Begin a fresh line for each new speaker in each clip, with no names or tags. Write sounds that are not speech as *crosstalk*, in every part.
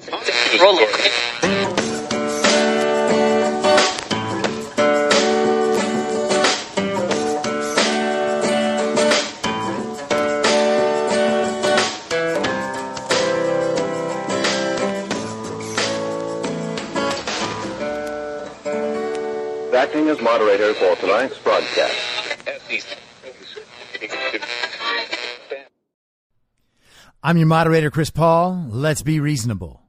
people today.
Acting as moderator for tonight's broadcast.
I'm your moderator, Chris Paul. Let's be reasonable.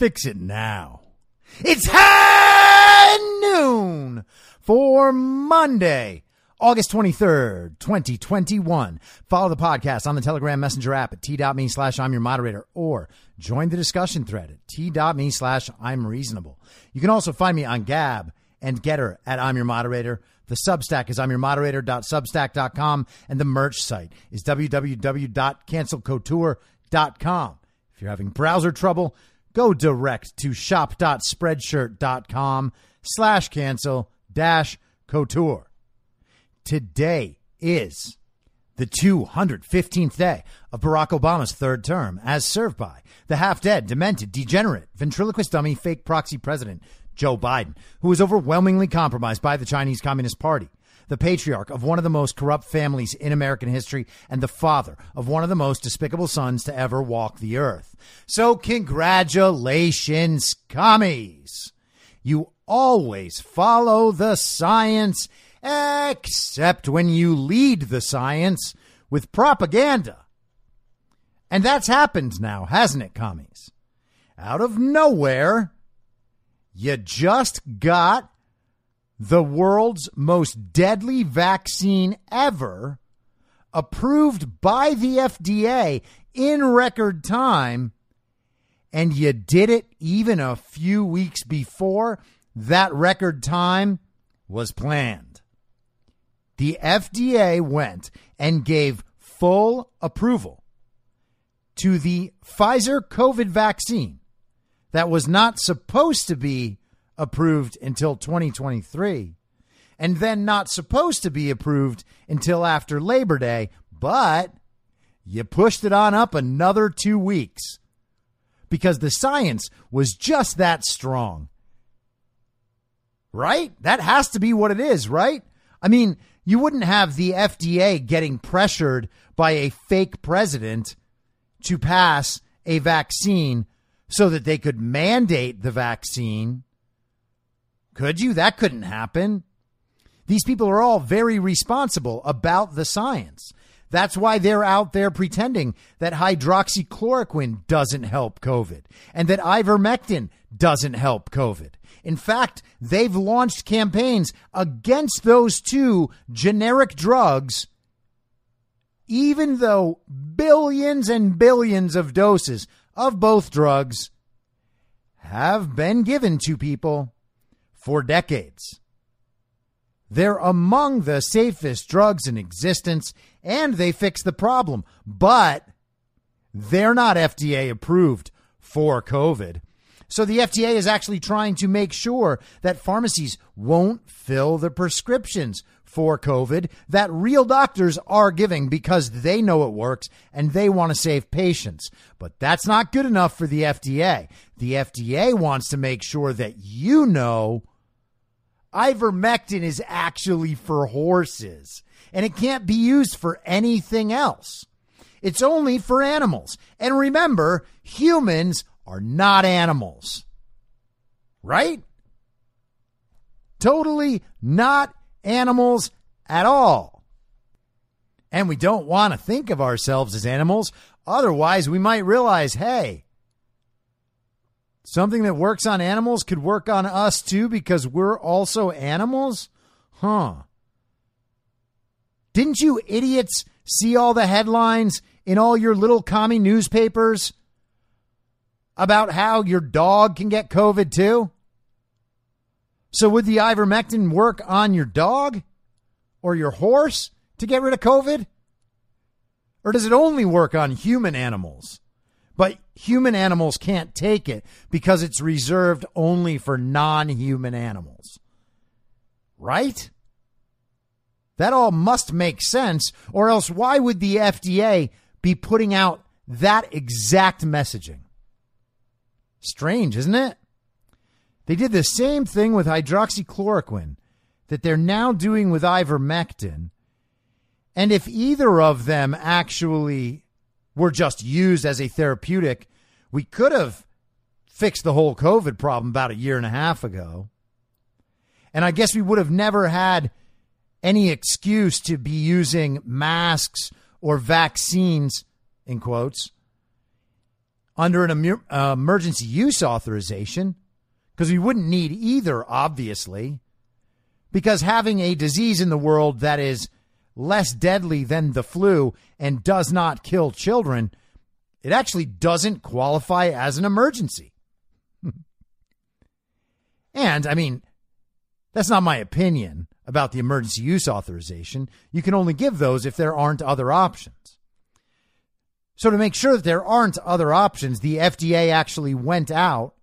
Fix it now. It's high noon for Monday, August 23rd, 2021. Follow the podcast on the Telegram Messenger app at t.me slash I'm your moderator or join the discussion thread at t.me slash I'm reasonable. You can also find me on Gab and Gettr at I'm your moderator. The Substack is I'm your moderator.substack.com and the merch site is www.cancelcouture.com. If you're having browser trouble, go direct to shop.spreadshirt.com slash cancel dash couture. Today is the 215th day of Barack Obama's third term, as served by the half dead, demented, degenerate, ventriloquist dummy, fake proxy president, Joe Biden, who was overwhelmingly compromised by the Chinese Communist Party, the patriarch of one of the most corrupt families in American history, and the father of one of the most despicable sons to ever walk the earth. So, congratulations, commies! You always follow the science except when you lead the science with propaganda. And that's happened now, hasn't it, commies? Out of nowhere, you just got the world's most deadly vaccine ever approved by the FDA in record time. And you did it even a few weeks before that record time was planned the FDA went and gave full approval to the Pfizer COVID vaccine that was not supposed to be approved until 2023 and then not supposed to be approved until after Labor Day, but you pushed it on up another two weeks because the science was just that strong. Right? That has to be what it is, right? I mean, you wouldn't have the FDA getting pressured by a fake president to pass a vaccine so that they could mandate the vaccine. Could you? That couldn't happen. These people are all very responsible about the science. That's why they're out there pretending that hydroxychloroquine doesn't help COVID and that ivermectin doesn't help COVID. In fact, they've launched campaigns against those two generic drugs, even though billions and billions of doses of both drugs have been given to people for decades. They're among the safest drugs in existence and they fix the problem, but they're not FDA approved for COVID. So the FDA is actually trying to make sure that pharmacies won't fill the prescriptions for COVID that real doctors are giving because they know it works and they want to save patients. But that's not good enough for the FDA. The FDA wants to make sure that you know ivermectin is actually for horses and it can't be used for anything else. It's only for animals. And remember, humans are not animals. Right? Totally not animals at all. And we don't want to think of ourselves as animals. Otherwise, we might realize hey, something that works on animals could work on us too because we're also animals? Huh. Didn't you idiots see all the headlines in all your little commie newspapers about how your dog can get COVID too? So would the ivermectin work on your dog or your horse to get rid of COVID? Or does it only work on human animals? But human animals can't take it because it's reserved only for non human animals. Right? That all must make sense, or else why would the FDA be putting out that exact messaging? Strange, isn't it? They did the same thing with hydroxychloroquine that they're now doing with ivermectin. And if either of them actually were just used as a therapeutic, we could have fixed the whole COVID problem about a year and a half ago. And I guess we would have never had any excuse to be using masks or vaccines, in quotes, under an uh, emergency use authorization because we wouldn't need either, obviously, because having a disease in the world that is less deadly than the flu and does not kill children, it actually doesn't qualify as an emergency. *laughs* and, I mean, that's not my opinion about the emergency use authorization. You can only give those if there aren't other options. So, to make sure that there aren't other options, the FDA actually went out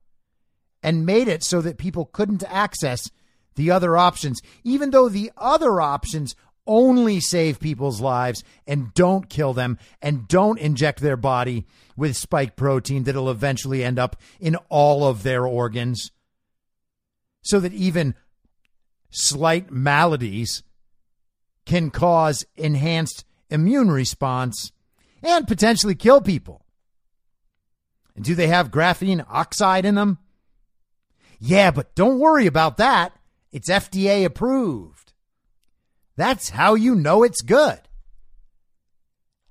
and made it so that people couldn't access the other options, even though the other options only save people's lives and don't kill them and don't inject their body with spike protein that'll eventually end up in all of their organs. So that even slight maladies can cause enhanced immune response and potentially kill people. And do they have graphene oxide in them? Yeah, but don't worry about that. It's FDA approved. That's how you know it's good.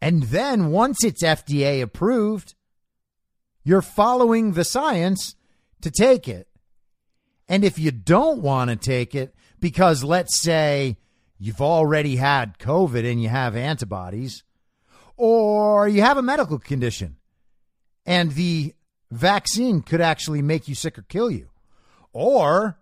And then once it's FDA approved, you're following the science to take it. And if you don't want to take it because let's say you've already had COVID and you have antibodies, or you have a medical condition and the vaccine could actually make you sick or kill you, or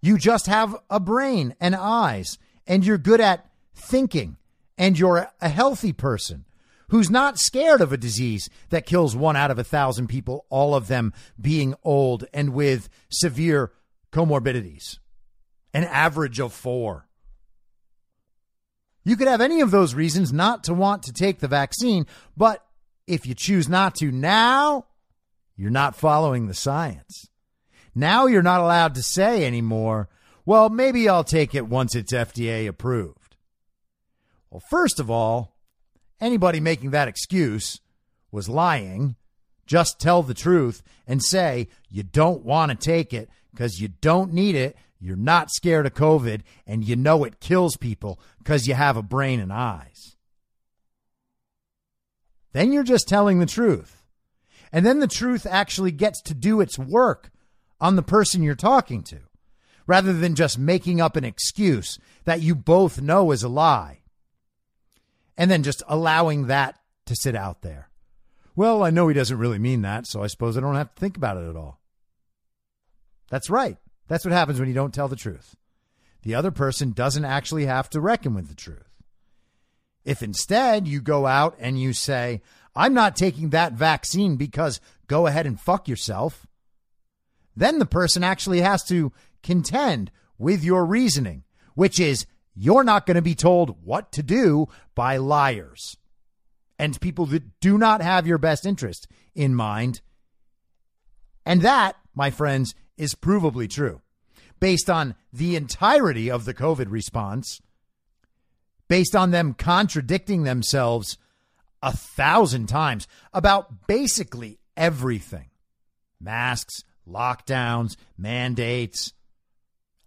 you just have a brain and eyes and you're good at thinking and you're a healthy person who's not scared of a disease that kills one out of a thousand people, all of them being old and with severe comorbidities, an average of four. You could have any of those reasons not to want to take the vaccine, but if you choose not to now, you're not following the science. Now you're not allowed to say anymore, well, maybe I'll take it once it's FDA approved. Well, first of all, anybody making that excuse was lying. Just tell the truth and say you don't want to take it because you don't need it. You're not scared of COVID and you know it kills people because you have a brain and eyes. Then you're just telling the truth. And then the truth actually gets to do its work on the person you're talking to rather than just making up an excuse that you both know is a lie and then just allowing that to sit out there. Well, I know he doesn't really mean that, so I suppose I don't have to think about it at all. That's right. That's what happens when you don't tell the truth. the other person doesn't actually have to reckon with the truth. If instead you go out and you say, I'm not taking that vaccine because go ahead and fuck yourself, then the person actually has to contend with your reasoning, which is you're not going to be told what to do by liars. And people that do not have your best interest in mind. And that, my friends, is provably true. Based on the entirety of the COVID response, based on them contradicting themselves a thousand times about basically everything. Masks, lockdowns, mandates,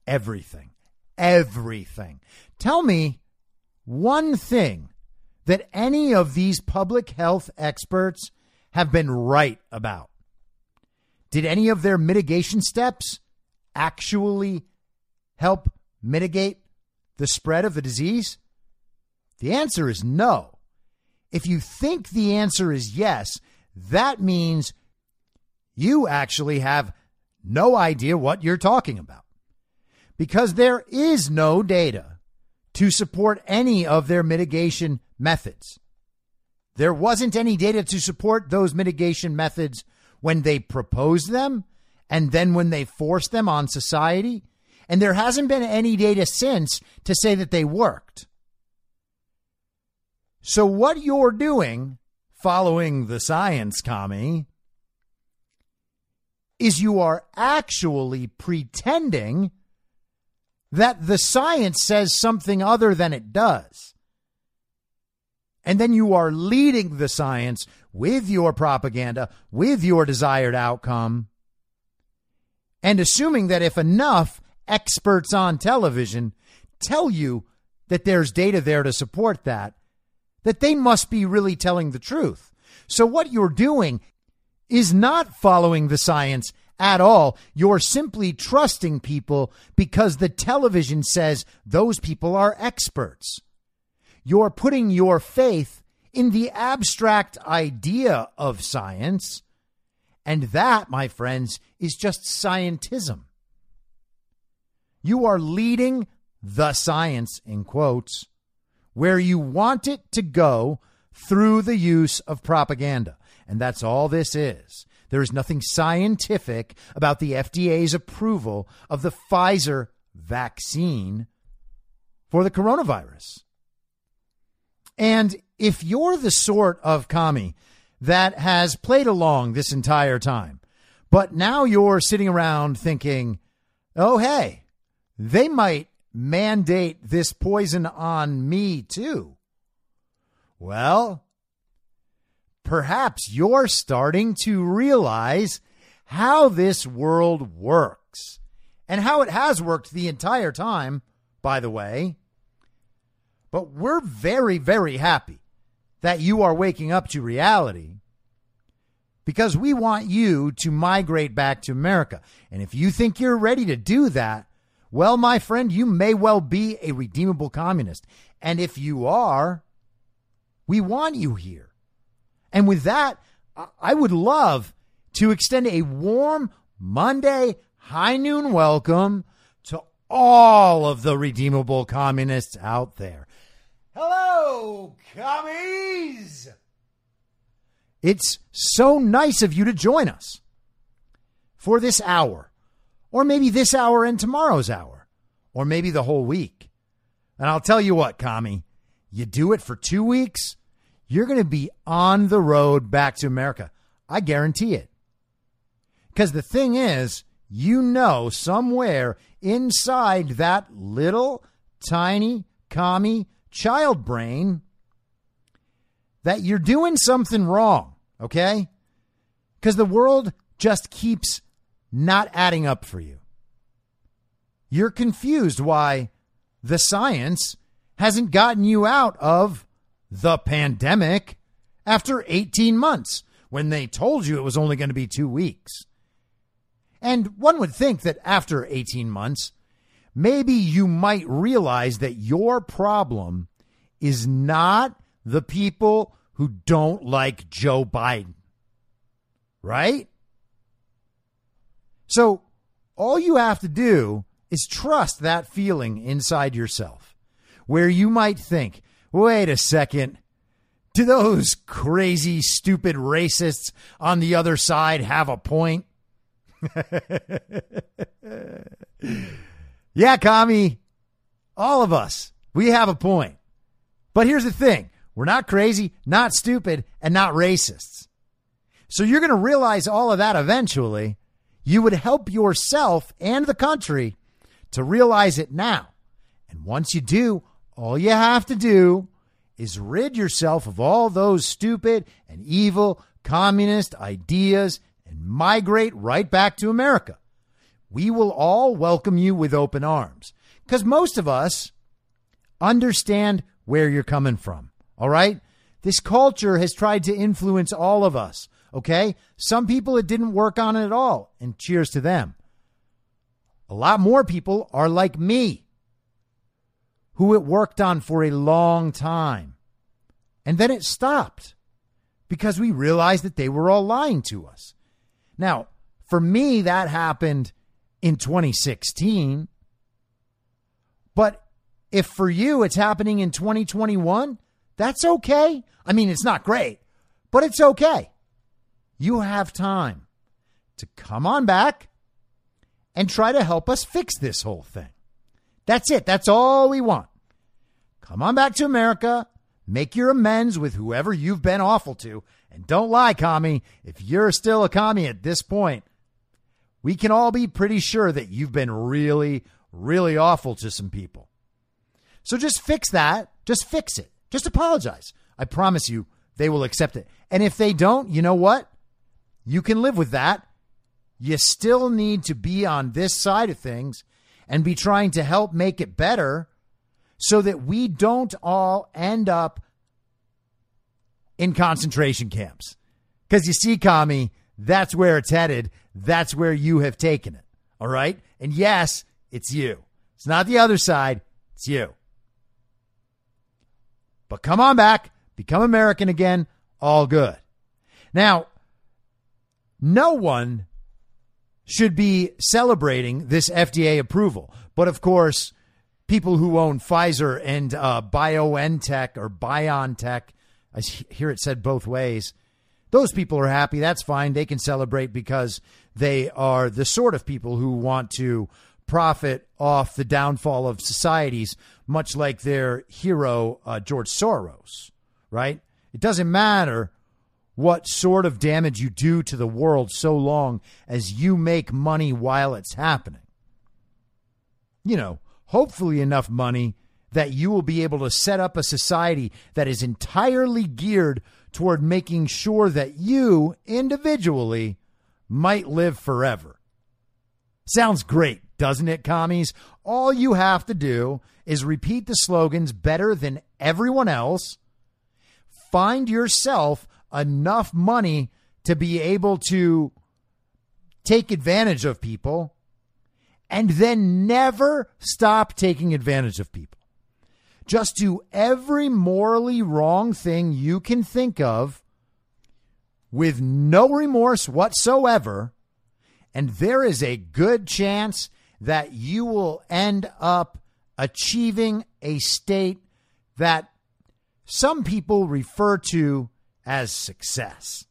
everything. Everything. Tell me one thing that any of these public health experts have been right about. Did any of their mitigation steps actually help mitigate the spread of the disease? The answer is no. If you think the answer is yes, that means you actually have no idea what you're talking about. Because there is no data to support any of their mitigation methods. There wasn't any data to support those mitigation methods when they proposed them and then when they forced them on society. And there hasn't been any data since to say that they worked. So, what you're doing, following the science, Kami, is you are actually pretending that the science says something other than it does. And then you are leading the science with your propaganda, with your desired outcome, and assuming that if enough experts on television tell you that there's data there to support that, that they must be really telling the truth. So what you're doing is not following the science at all. You're simply trusting people because the television says those people are experts. You're putting your faith in the abstract idea of science. And that, my friends, is just scientism. You are leading the science, in quotes, where you want it to go through the use of propaganda. And that's all this is. There is nothing scientific about the FDA's approval of the Pfizer vaccine for the coronavirus. And if you're the sort of commie that has played along this entire time, but now you're sitting around thinking, oh, hey, they might mandate this poison on me too. Well, perhaps you're starting to realize how this world works and how it has worked the entire time, by the way. But we're very, very happy that you are waking up to reality because we want you to migrate back to America. And if you think you're ready to do that, well, my friend, you may well be a redeemable communist. And if you are, we want you here. And with that, I would love to extend a warm Monday high noon welcome to all of the redeemable communists out there. Hello, commies! It's so nice of you to join us for this hour, or maybe this hour and tomorrow's hour, or maybe the whole week. And I'll tell you what, commie, you do it for two weeks, you're going to be on the road back to America. I guarantee it. Because the thing is, you know, somewhere inside that little tiny commie child brain that you're doing something wrong, okay? Because the world just keeps not adding up for you. You're confused why the science hasn't gotten you out of the pandemic after 18 months when they told you it was only going to be two weeks. And one would think that after 18 months, maybe you might realize that your problem is not the people who don't like Joe Biden. Right? So all you have to do is trust that feeling inside yourself where you might think, wait a second, do those crazy, stupid racists on the other side have a point? *laughs* yeah, Kami, all of us, we have a point. But here's the thing we're not crazy, not stupid, and not racists. So you're going to realize all of that eventually. You would help yourself and the country to realize it now. And once you do, all you have to do is rid yourself of all those stupid and evil communist ideas and migrate right back to America. We will all welcome you with open arms because most of us understand where you're coming from. All right? This culture has tried to influence all of us. Okay? Some people it didn't work on at all, and cheers to them. A lot more people are like me who it worked on for a long time. And then it stopped because we realized that they were all lying to us. Now, for me, that happened in 2016. But if for you it's happening in 2021, that's okay. I mean, it's not great, but it's okay. You have time to come on back and try to help us fix this whole thing. That's it. That's all we want. Come on back to America. Make your amends with whoever you've been awful to. And don't lie, commie. If you're still a commie at this point, we can all be pretty sure that you've been really, really awful to some people. So just fix that. Just fix it. Just apologize. I promise you they will accept it. And if they don't, you know what? You can live with that. You still need to be on this side of things and be trying to help make it better so that we don't all end up in concentration camps. Because you see, Kami, that's where it's headed. That's where you have taken it. All right. And yes, it's you. It's not the other side, it's you. But come on back, become American again, all good. Now, no one should be celebrating this FDA approval. But of course, people who own Pfizer and uh, BioNTech or BioNTech, I hear it said both ways. Those people are happy. That's fine. They can celebrate because they are the sort of people who want to profit off the downfall of societies, much like their hero, uh, George Soros, right? It doesn't matter what sort of damage you do to the world so long as you make money while it's happening. You know, hopefully enough money that you will be able to set up a society that is entirely geared toward making sure that you individually might live forever. Sounds great, doesn't it, commies? All you have to do is repeat the slogans better than everyone else. Find yourself enough money to be able to take advantage of people and then never stop taking advantage of people. Just do every morally wrong thing you can think of with no remorse whatsoever, and there is a good chance that you will end up achieving a state that some people refer to as success.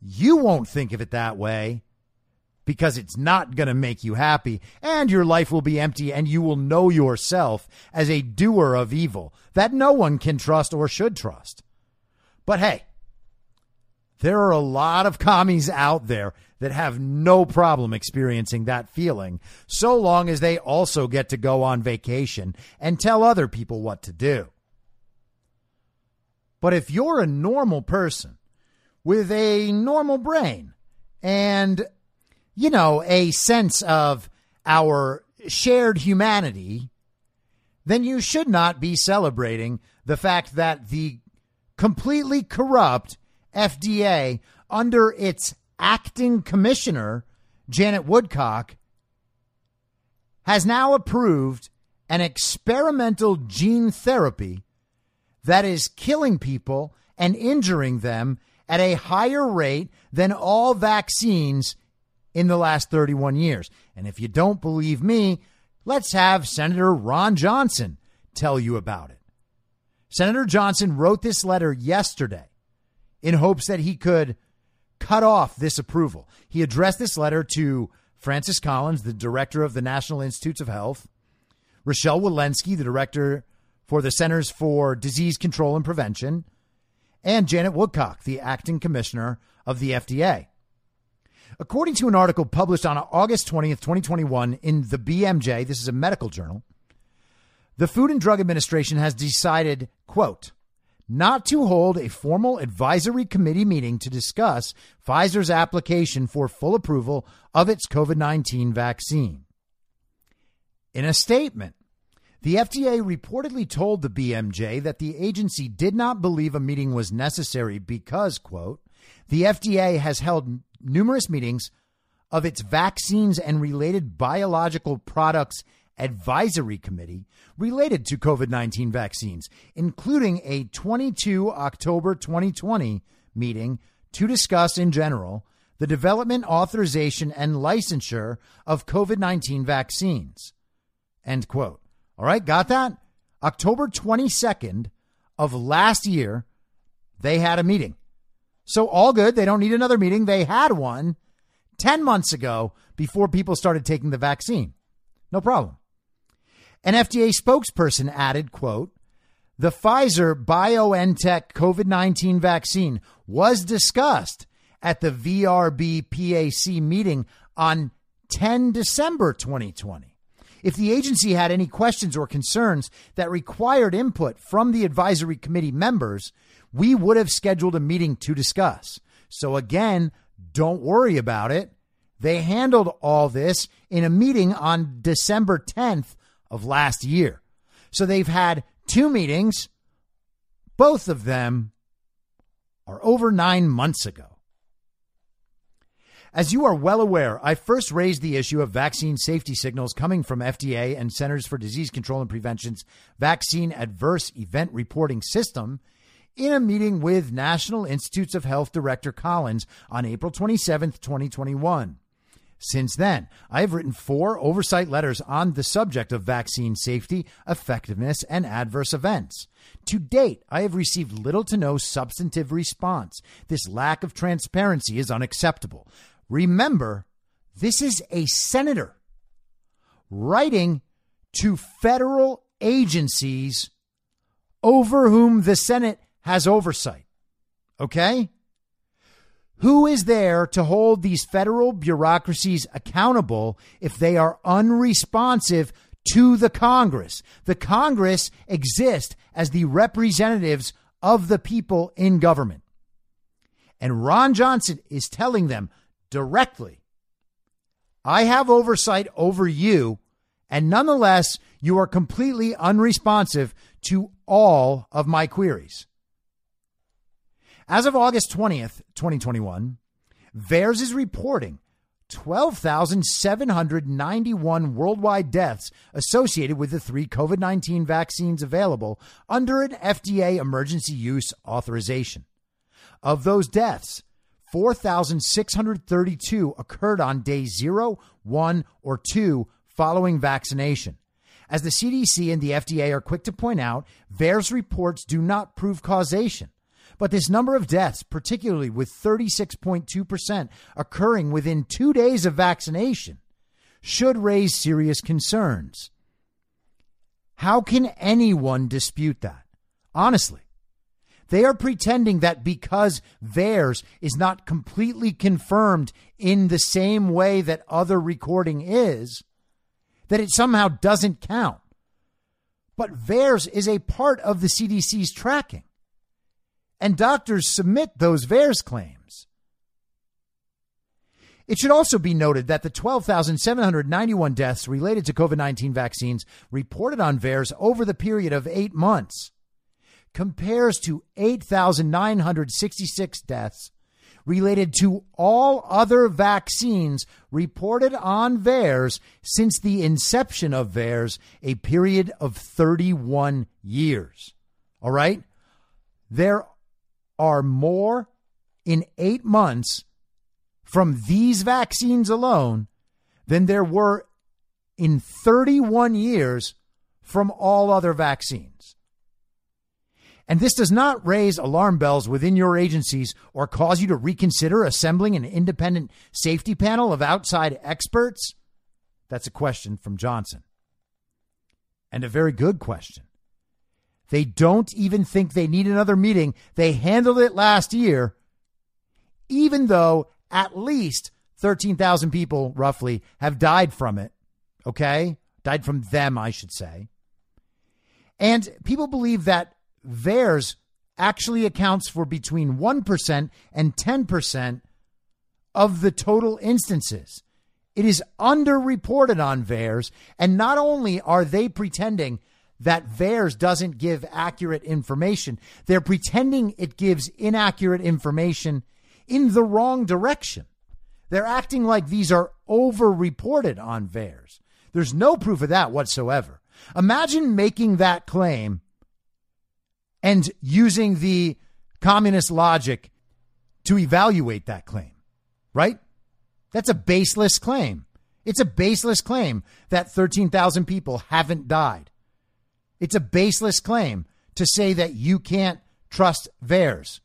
You won't think of it that way because it's not going to make you happy, and your life will be empty, and you will know yourself as a doer of evil that no one can trust or should trust. But hey, there are a lot of commies out there that have no problem experiencing that feeling, so long as they also get to go on vacation and tell other people what to do. But if you're a normal person with a normal brain and you know, a sense of our shared humanity, then you should not be celebrating the fact that the completely corrupt FDA, under its acting commissioner, Janet Woodcock, has now approved an experimental gene therapy that is killing people and injuring them at a higher rate than all vaccines in the last 31 years. And if you don't believe me, let's have Senator Ron Johnson tell you about it. Senator Johnson wrote this letter yesterday in hopes that he could cut off this approval. He addressed this letter to Francis Collins, the director of the National Institutes of Health, Rochelle Walensky, the director for the Centers for Disease Control and Prevention, and Janet Woodcock, the acting commissioner of the FDA. According to an article published on August 20th, 2021 in the BMJ, this is a medical journal, the Food and Drug Administration has decided, quote, not to hold a formal advisory committee meeting to discuss Pfizer's application for full approval of its COVID 19 vaccine. In a statement, the FDA reportedly told the BMJ that the agency did not believe a meeting was necessary because, quote, the FDA has held numerous meetings of its vaccines and related biological products advisory committee related to COVID 19 vaccines, including a 22 October 2020 meeting to discuss in general the development, authorization, and licensure of COVID 19 vaccines. End quote. All right, got that? October 22nd of last year, they had a meeting. So all good. They don't need another meeting. They had one 10 months ago before people started taking the vaccine. No problem. An FDA spokesperson added, quote, the Pfizer BioNTech COVID-19 vaccine was discussed at the VRBPAC meeting on 10 December 2020. If the agency had any questions or concerns that required input from the advisory committee members, we would have scheduled a meeting to discuss. So again, don't worry about it. They handled all this in a meeting on December 10th of last year. So they've had two meetings. Both of them are over nine months ago. As you are well aware, I first raised the issue of vaccine safety signals coming from FDA and Centers for Disease Control and Prevention's Vaccine Adverse Event Reporting System in a meeting with National Institutes of Health Director Collins on April 27, 2021. Since then, I have written four oversight letters on the subject of vaccine safety, effectiveness, and adverse events. To date, I have received little to no substantive response. This lack of transparency is unacceptable. Remember, this is a senator writing to federal agencies over whom the Senate has oversight. Okay? Who is there to hold these federal bureaucracies accountable if they are unresponsive to the Congress? The Congress exists as the representatives of the people in government. And Ron Johnson is telling them directly I have oversight over you, and nonetheless, you are completely unresponsive to all of my queries. As of August 20th, 2021, VAERS is reporting 12,791 worldwide deaths associated with the three COVID 19 vaccines available under an FDA emergency use authorization. Of those deaths, 4,632 occurred on day 0, 1, or 2 following vaccination. As the CDC and the FDA are quick to point out, VAERS reports do not prove causation. But this number of deaths, particularly with 36.2% occurring within two days of vaccination, should raise serious concerns. How can anyone dispute that? Honestly, they are pretending that because VAERS is not completely confirmed in the same way that other recording is, that it somehow doesn't count. But VAERS is a part of the CDC's tracking and doctors submit those VAERS claims. It should also be noted that the 12,791 deaths related to COVID 19 vaccines reported on VAERS over the period of eight months compares to 8,966 deaths related to all other vaccines reported on VAERS since the inception of VAERS, a period of 31 years. All right? There are more in eight months from these vaccines alone than there were in 31 years from all other vaccines. And this does not raise alarm bells within your agencies or cause you to reconsider assembling an independent safety panel of outside experts? That's a question from Johnson. And a very good question. They don't even think they need another meeting. They handled it last year, even though at least 13,000 people, roughly, have died from it. Okay? Died from them, I should say. And people believe that VAERS actually accounts for between 1% and 10% of the total instances. It is underreported on VAERS. And not only are they pretending that VAERS doesn't give accurate information, they're pretending it gives inaccurate information in the wrong direction. They're acting like these are overreported on VAERS. There's no proof of that whatsoever. Imagine making that claim and using the communist logic to evaluate that claim, right? That's a baseless claim. It's a baseless claim that 13,000 people haven't died. It's a baseless claim to say that you can't trust VAERS.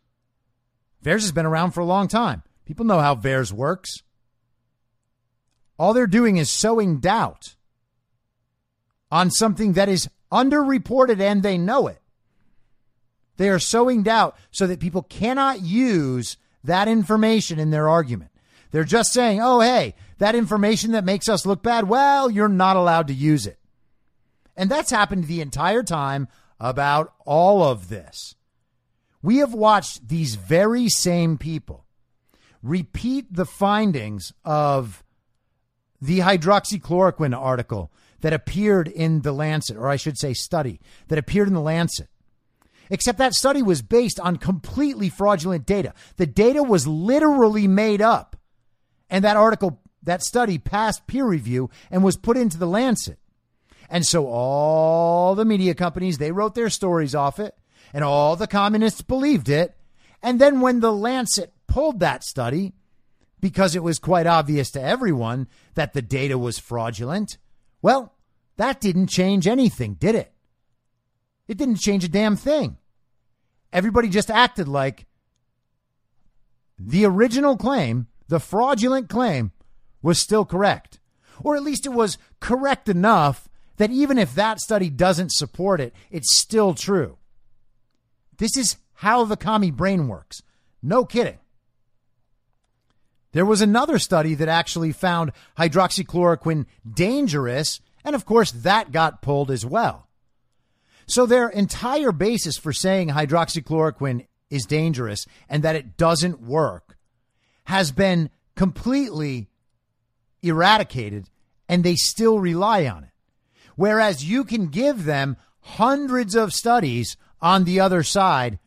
VAERS has been around for a long time. People know how VAERS works. All they're doing is sowing doubt on something that is underreported and they know it. They are sowing doubt so that people cannot use that information in their argument. They're just saying, oh, hey, that information that makes us look bad, well, you're not allowed to use it. And that's happened the entire time about all of this. We have watched these very same people repeat the findings of the hydroxychloroquine article that appeared in the Lancet, or I should say, study that appeared in the Lancet. Except that study was based on completely fraudulent data. The data was literally made up. And that article, that study passed peer review and was put into the Lancet. And so all the media companies, they wrote their stories off it, and all the communists believed it. And then when the Lancet pulled that study, because it was quite obvious to everyone that the data was fraudulent, well, that didn't change anything, did it? It didn't change a damn thing. Everybody just acted like the original claim, the fraudulent claim, was still correct. Or at least it was correct enough that even if that study doesn't support it, it's still true. This is how the commie brain works. No kidding. There was another study that actually found hydroxychloroquine dangerous, and of course, that got pulled as well. So, their entire basis for saying hydroxychloroquine is dangerous and that it doesn't work has been completely eradicated, and they still rely on it. Whereas you can give them hundreds of studies on the other side,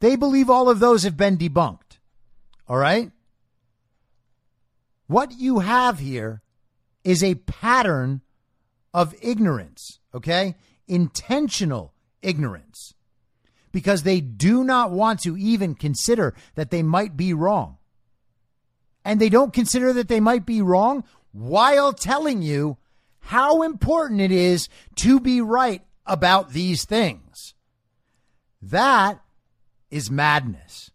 they believe all of those have been debunked. All right? What you have here is a pattern of ignorance, okay? Intentional ignorance. Because they do not want to even consider that they might be wrong. And they don't consider that they might be wrong while telling you how important it is to be right about these things. That is madness.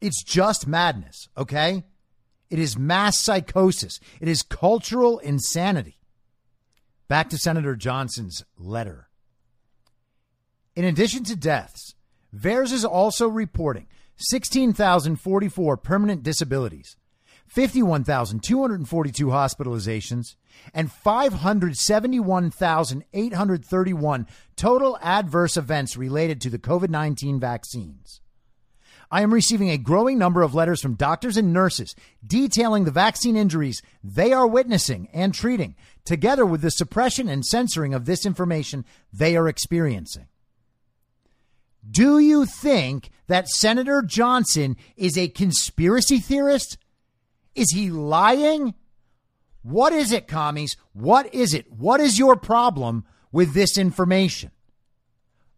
It's just madness, okay? It is mass psychosis. It is cultural insanity. Back to Senator Johnson's letter. In addition to deaths, VAERS is also reporting 16,044 permanent disabilities, 51,242 hospitalizations, and 571,831 total adverse events related to the COVID 19 vaccines. I am receiving a growing number of letters from doctors and nurses detailing the vaccine injuries they are witnessing and treating, together with the suppression and censoring of this information they are experiencing. Do you think that Senator Johnson is a conspiracy theorist? Is he lying? What is it, commies? What is it? What is your problem with this information?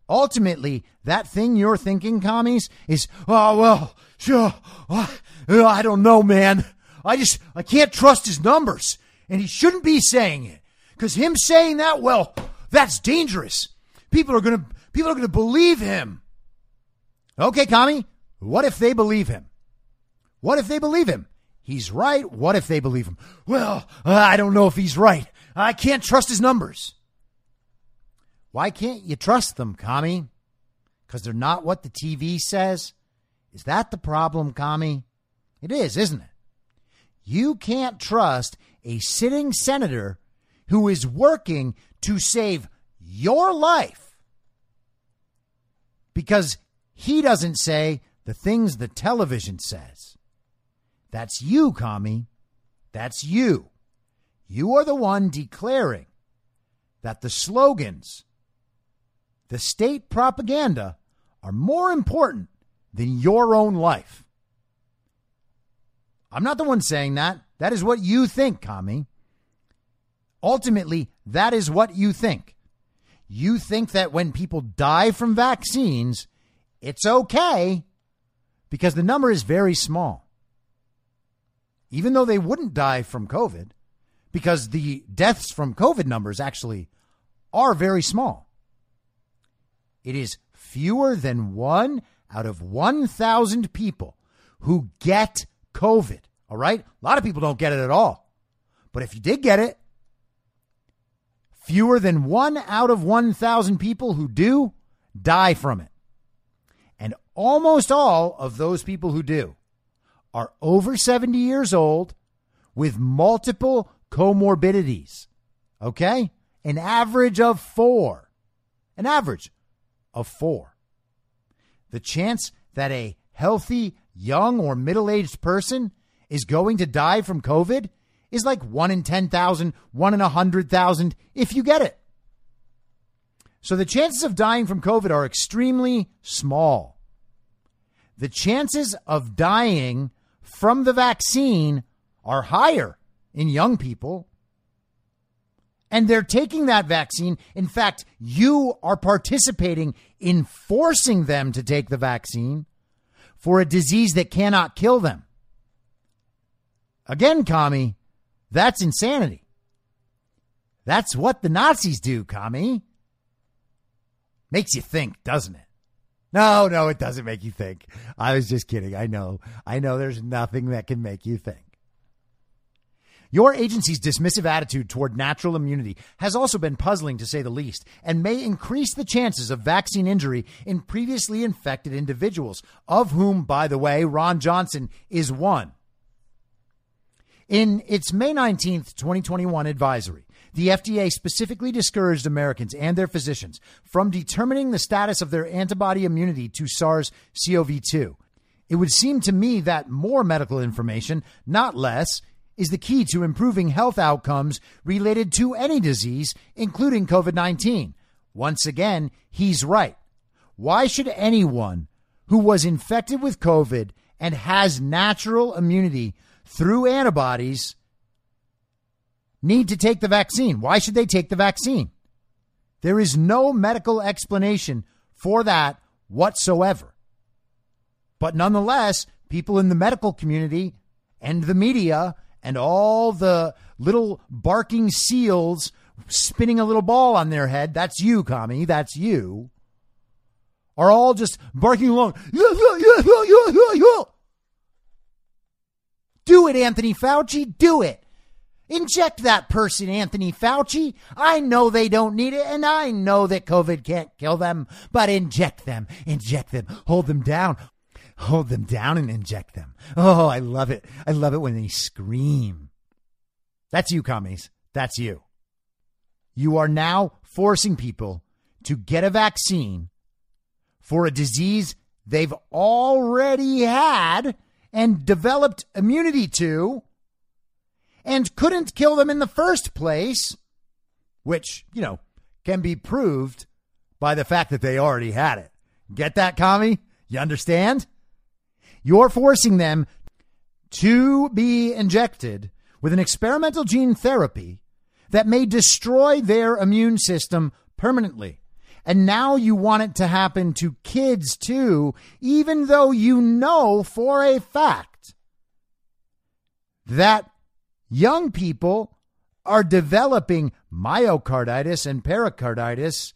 Ultimately, that thing you're thinking, commies, is, oh, well, sure, I don't know, man. I just, I can't trust his numbers. And he shouldn't be saying it. Because him saying that, well, that's dangerous. People are to, people are to believe him. Okay, Kami, what if they believe him? What if they believe him? He's right. What if they believe him? Well, uh, I don't know if he's right. I can't trust his numbers. Why can't you trust them, Kami? Because they're not what the TV says? Is that the problem, Kami? It is, isn't it? You can't trust a sitting senator who is working to save your life because he doesn't say the things the television says. That's you, Kami. That's you. You are the one declaring that the slogans, the state propaganda, are more important than your own life. I'm not the one saying that. That is what you think, Kami. Ultimately, that is what you think. You think that when people die from vaccines, it's okay because the number is very small. Even though they wouldn't die from COVID, because the deaths from COVID numbers actually are very small. It is fewer than one out of 1,000 people who get COVID. All right? A lot of people don't get it at all. But if you did get it, fewer than one out of 1,000 people who do die from it. And almost all of those people who do are over 70 years old with multiple comorbidities. Okay? An average of four. An average of four. The chance that a healthy, young, or middle aged person is going to die from COVID is like one in 10,000, one in 100,000 if you get it. So the chances of dying from COVID are extremely small. The chances of dying from the vaccine are higher in young people. And they're taking that vaccine. In fact, you are participating in forcing them to take the vaccine for a disease that cannot kill them. Again, Kami, that's insanity. That's what the Nazis do, Kami. Makes you think, doesn't it? No, no, it doesn't make you think. I was just kidding. I know. I know there's nothing that can make you think. Your agency's dismissive attitude toward natural immunity has also been puzzling to say the least and may increase the chances of vaccine injury in previously infected individuals, of whom, by the way, Ron Johnson is one. In its May 19th, 2021 advisory, the FDA specifically discouraged Americans and their physicians from determining the status of their antibody immunity to SARS CoV 2. It would seem to me that more medical information, not less, is the key to improving health outcomes related to any disease, including COVID 19. Once again, he's right. Why should anyone who was infected with COVID and has natural immunity through antibodies need to take the vaccine? Why should they take the vaccine? There is no medical explanation for that whatsoever. But nonetheless, people in the medical community and the media and all the little barking seals spinning a little ball on their head, that's you, commie, that's you, are all just barking along. Yeah, yeah, yeah, yeah, yeah, yeah, yeah. Do it, Anthony Fauci, do it. Inject that person, Anthony Fauci. I know they don't need it, and I know that COVID can't kill them, but inject them, inject them, hold them down, hold them down and inject them. Oh, I love it. I love it when they scream. That's you, commies. That's you. You are now forcing people to get a vaccine for a disease they've already had and developed immunity to and couldn't kill them in the first place, which, you know, can be proved by the fact that they already had it. Get that, Kami? You understand? You're forcing them to be injected with an experimental gene therapy that may destroy their immune system permanently. And now you want it to happen to kids too, even though you know for a fact that young people are developing myocarditis and pericarditis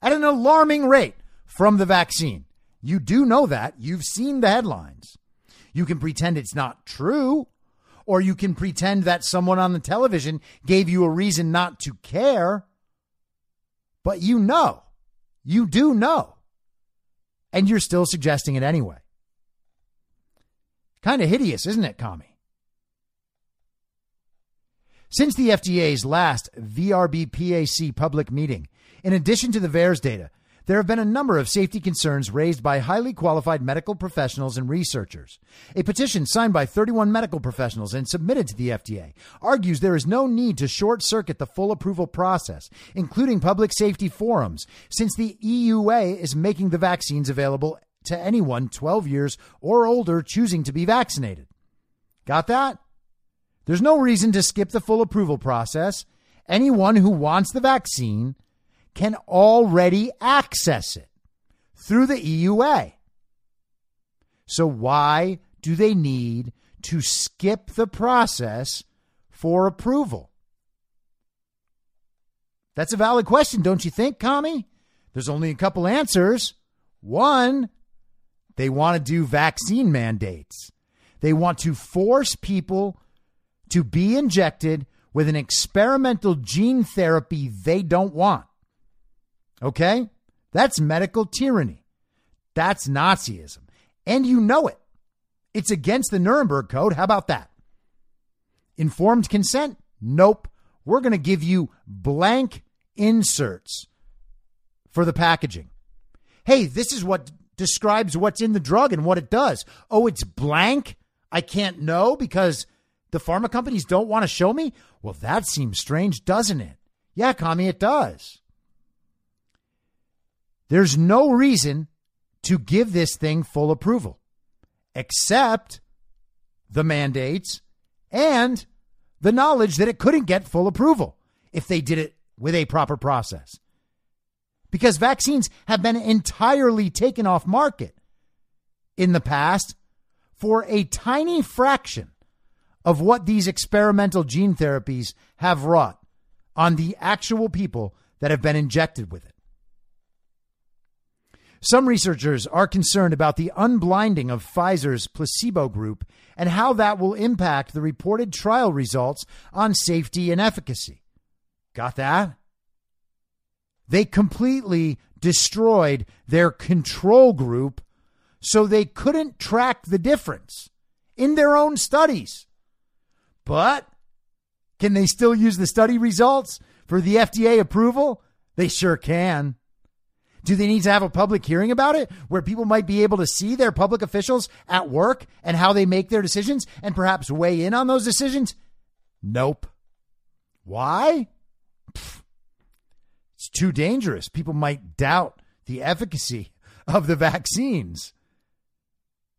at an alarming rate from the vaccine. You do know that. You've seen the headlines. You can pretend it's not true, or you can pretend that someone on the television gave you a reason not to care. But you know, you do know, and you're still suggesting it anyway. Kind of hideous, isn't it, Kami? Since the FDA's last VRBPAC public meeting, in addition to the VAERS data, there have been a number of safety concerns raised by highly qualified medical professionals and researchers. A petition signed by 31 medical professionals and submitted to the FDA argues there is no need to short circuit the full approval process, including public safety forums, since the EUA is making the vaccines available to anyone 12 years or older choosing to be vaccinated. Got that? There's no reason to skip the full approval process. Anyone who wants the vaccine can already access it through the EUA. So, why do they need to skip the process for approval? That's a valid question, don't you think, Kami? There's only a couple answers. One, they want to do vaccine mandates. They want to force people to be injected with an experimental gene therapy they don't want. Okay? That's medical tyranny. That's Nazism. And you know it. It's against the Nuremberg Code. How about that? Informed consent? Nope. We're going to give you blank inserts for the packaging. Hey, this is what describes what's in the drug and what it does. Oh, it's blank? I can't know because the pharma companies don't want to show me? Well, that seems strange, doesn't it? Yeah, Kami, it does. There's no reason to give this thing full approval except the mandates and the knowledge that it couldn't get full approval if they did it with a proper process. Because vaccines have been entirely taken off market in the past for a tiny fraction of what these experimental gene therapies have wrought on the actual people that have been injected with it. Some researchers are concerned about the unblinding of Pfizer's placebo group and how that will impact the reported trial results on safety and efficacy. Got that? They completely destroyed their control group so they couldn't track the difference in their own studies. But can they still use the study results for the FDA approval? They sure can. Do they need to have a public hearing about it where people might be able to see their public officials at work and how they make their decisions and perhaps weigh in on those decisions? Nope. Why? Pfft. It's too dangerous. People might doubt the efficacy of the vaccines.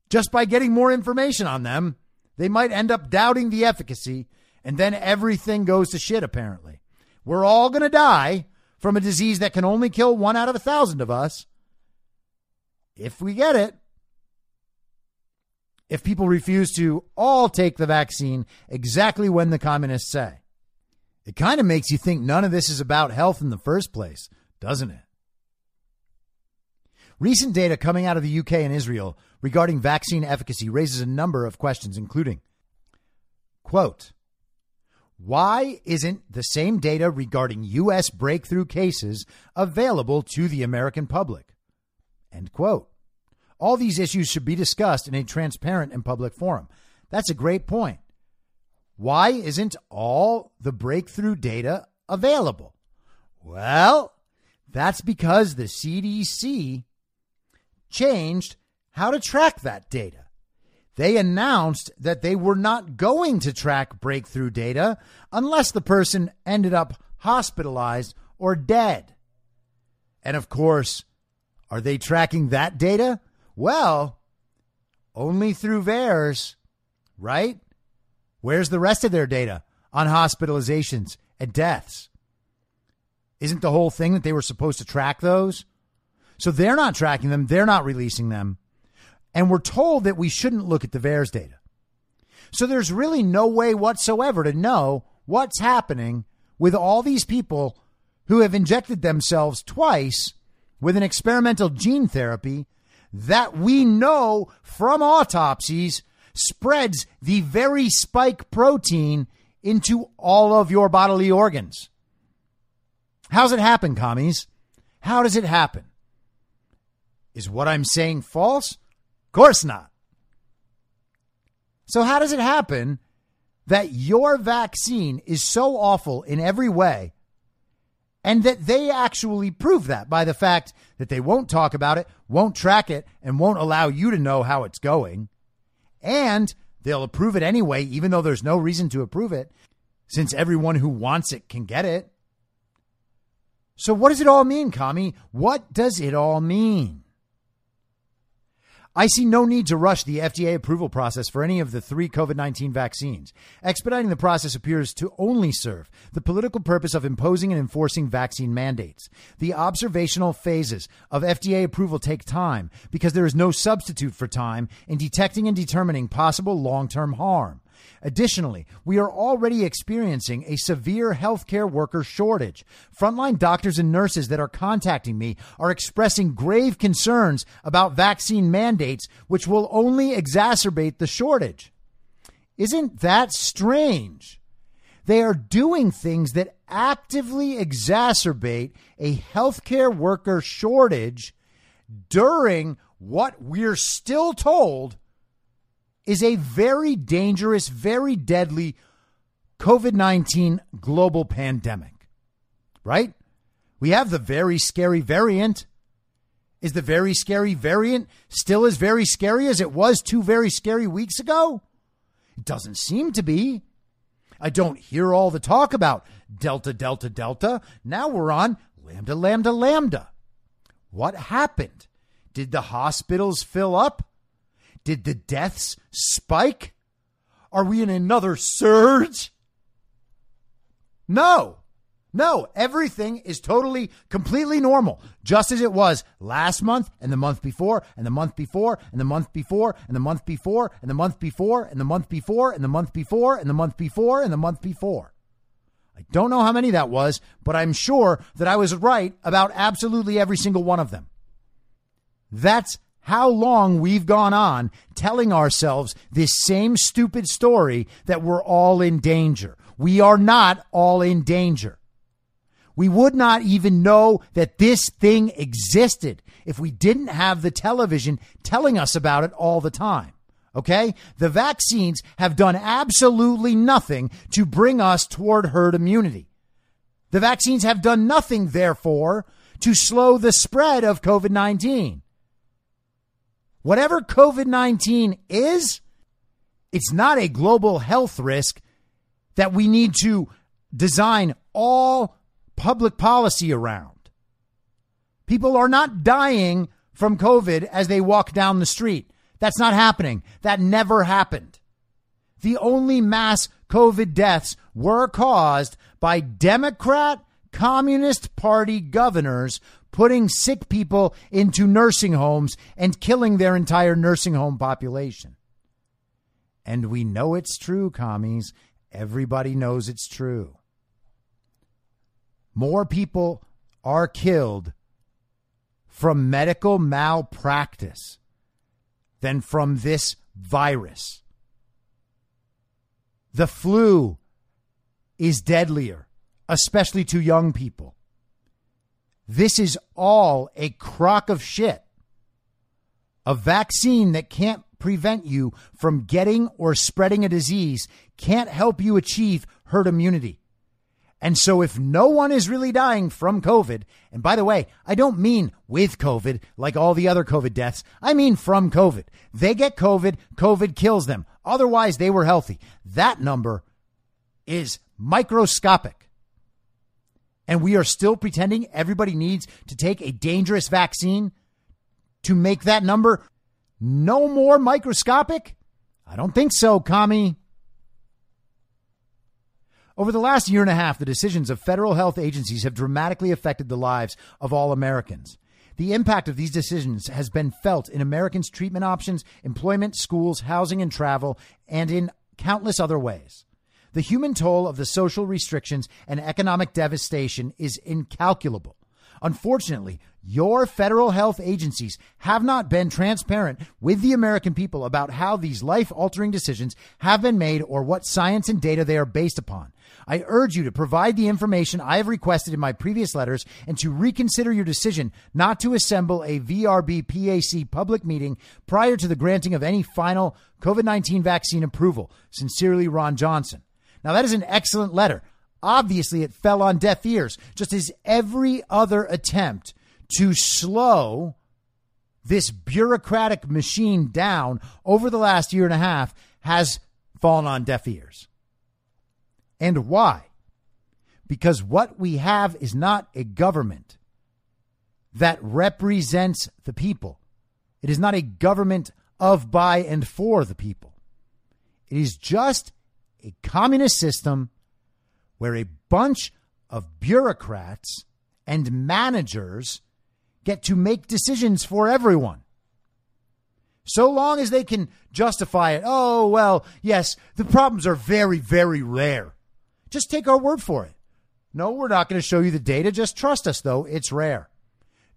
Just by getting more information on them, they might end up doubting the efficacy, and then everything goes to shit, apparently. We're all going to die from a disease that can only kill one out of a thousand of us if we get it. If people refuse to all take the vaccine exactly when the communists say. It kind of makes you think none of this is about health in the first place, doesn't it? Recent data coming out of the UK and Israel regarding vaccine efficacy raises a number of questions, including quote, why isn't the same data regarding U.S. breakthrough cases available to the American public? End quote. All these issues should be discussed in a transparent and public forum. That's a great point. Why isn't all the breakthrough data available? Well, that's because the CDC changed how to track that data they announced that they were not going to track breakthrough data unless the person ended up hospitalized or dead. And of course, are they tracking that data? Well, only through VAERS, right? Where's the rest of their data on hospitalizations and deaths? Isn't the whole thing that they were supposed to track those? So they're not tracking them, they're not releasing them and we're told that we shouldn't look at the VAERS data. So there's really no way whatsoever to know what's happening with all these people who have injected themselves twice with an experimental gene therapy that we know from autopsies spreads the very spike protein into all of your bodily organs. How's it happen, commies? How does it happen? Is what I'm saying false? Course not. So, how does it happen that your vaccine is so awful in every way and that they actually prove that by the fact that they won't talk about it, won't track it, and won't allow you to know how it's going? And they'll approve it anyway, even though there's no reason to approve it, since everyone who wants it can get it. So, what does it all mean, Kami? What does it all mean? I see no need to rush the FDA approval process for any of the three COVID 19 vaccines. Expediting the process appears to only serve the political purpose of imposing and enforcing vaccine mandates. The observational phases of FDA approval take time because there is no substitute for time in detecting and determining possible long term harm. Additionally, we are already experiencing a severe healthcare worker shortage. Frontline doctors and nurses that are contacting me are expressing grave concerns about vaccine mandates, which will only exacerbate the shortage. Isn't that strange? They are doing things that actively exacerbate a healthcare worker shortage during what we're still told is a very dangerous, very deadly COVID 19 global pandemic, right? We have the very scary variant. Is the very scary variant still as very scary as it was two very scary weeks ago? It doesn't seem to be. I don't hear all the talk about Delta, Delta, Delta. Now we're on Lambda, Lambda, Lambda. What happened? Did the hospitals fill up? Did the deaths spike? Are we in another surge? No. No, everything is totally, completely normal, just as it was last month and the month before and the month before and the month before and the month before and the month before and the month before and the month before and the month before and the month before. I don't know how many that was, but I'm sure that I was right about absolutely every single one of them. That's how long we've gone on telling ourselves this same stupid story that we're all in danger. We are not all in danger. We would not even know that this thing existed if we didn't have the television telling us about it all the time. Okay? The vaccines have done absolutely nothing to bring us toward herd immunity. The vaccines have done nothing, therefore, to slow the spread of COVID 19 whatever COVID 19 is, it's not a global health risk that we need to design all public policy around. People are not dying from COVID as they walk down the street. That's not happening. That never happened. The only mass COVID deaths were caused by Democrat Communist Party governors putting sick people into nursing homes and killing their entire nursing home population. And we know it's true, commies. Everybody knows it's true. More people are killed from medical malpractice than from this virus. The flu is deadlier, especially to young people. This is all a crock of shit. A vaccine that can't prevent you from getting or spreading a disease can't help you achieve herd immunity. And so, if no one is really dying from COVID, and by the way, I don't mean with COVID like all the other COVID deaths, I mean from COVID. They get COVID, COVID kills them. Otherwise, they were healthy. That number is microscopic and we are still pretending everybody needs to take a dangerous vaccine to make that number no more microscopic? I don't think so, Kami. Over the last year and a half, the decisions of federal health agencies have dramatically affected the lives of all Americans. The impact of these decisions has been felt in Americans' treatment options, employment, schools, housing, and travel, and in countless other ways. The human toll of the social restrictions and economic devastation is incalculable. Unfortunately, your federal health agencies have not been transparent with the American people about how these life altering decisions have been made or what science and data they are based upon. I urge you to provide the information I have requested in my previous letters and to reconsider your decision not to assemble a VRBPAC public meeting prior to the granting of any final COVID 19 vaccine approval. Sincerely, Ron Johnson. Now, that is an excellent letter. Obviously, it fell on deaf ears, just as every other attempt to slow this bureaucratic machine down over the last year and a half has fallen on deaf ears. And why? Because what we have is not a government that represents the people. It is not a government of, by, and for the people. It is just a communist system where a bunch of bureaucrats and managers get to make decisions for everyone. So long as they can justify it. Oh, well, yes, the problems are very, very rare. Just take our word for it. No, we're not going to show you the data. Just trust us, though. It's rare.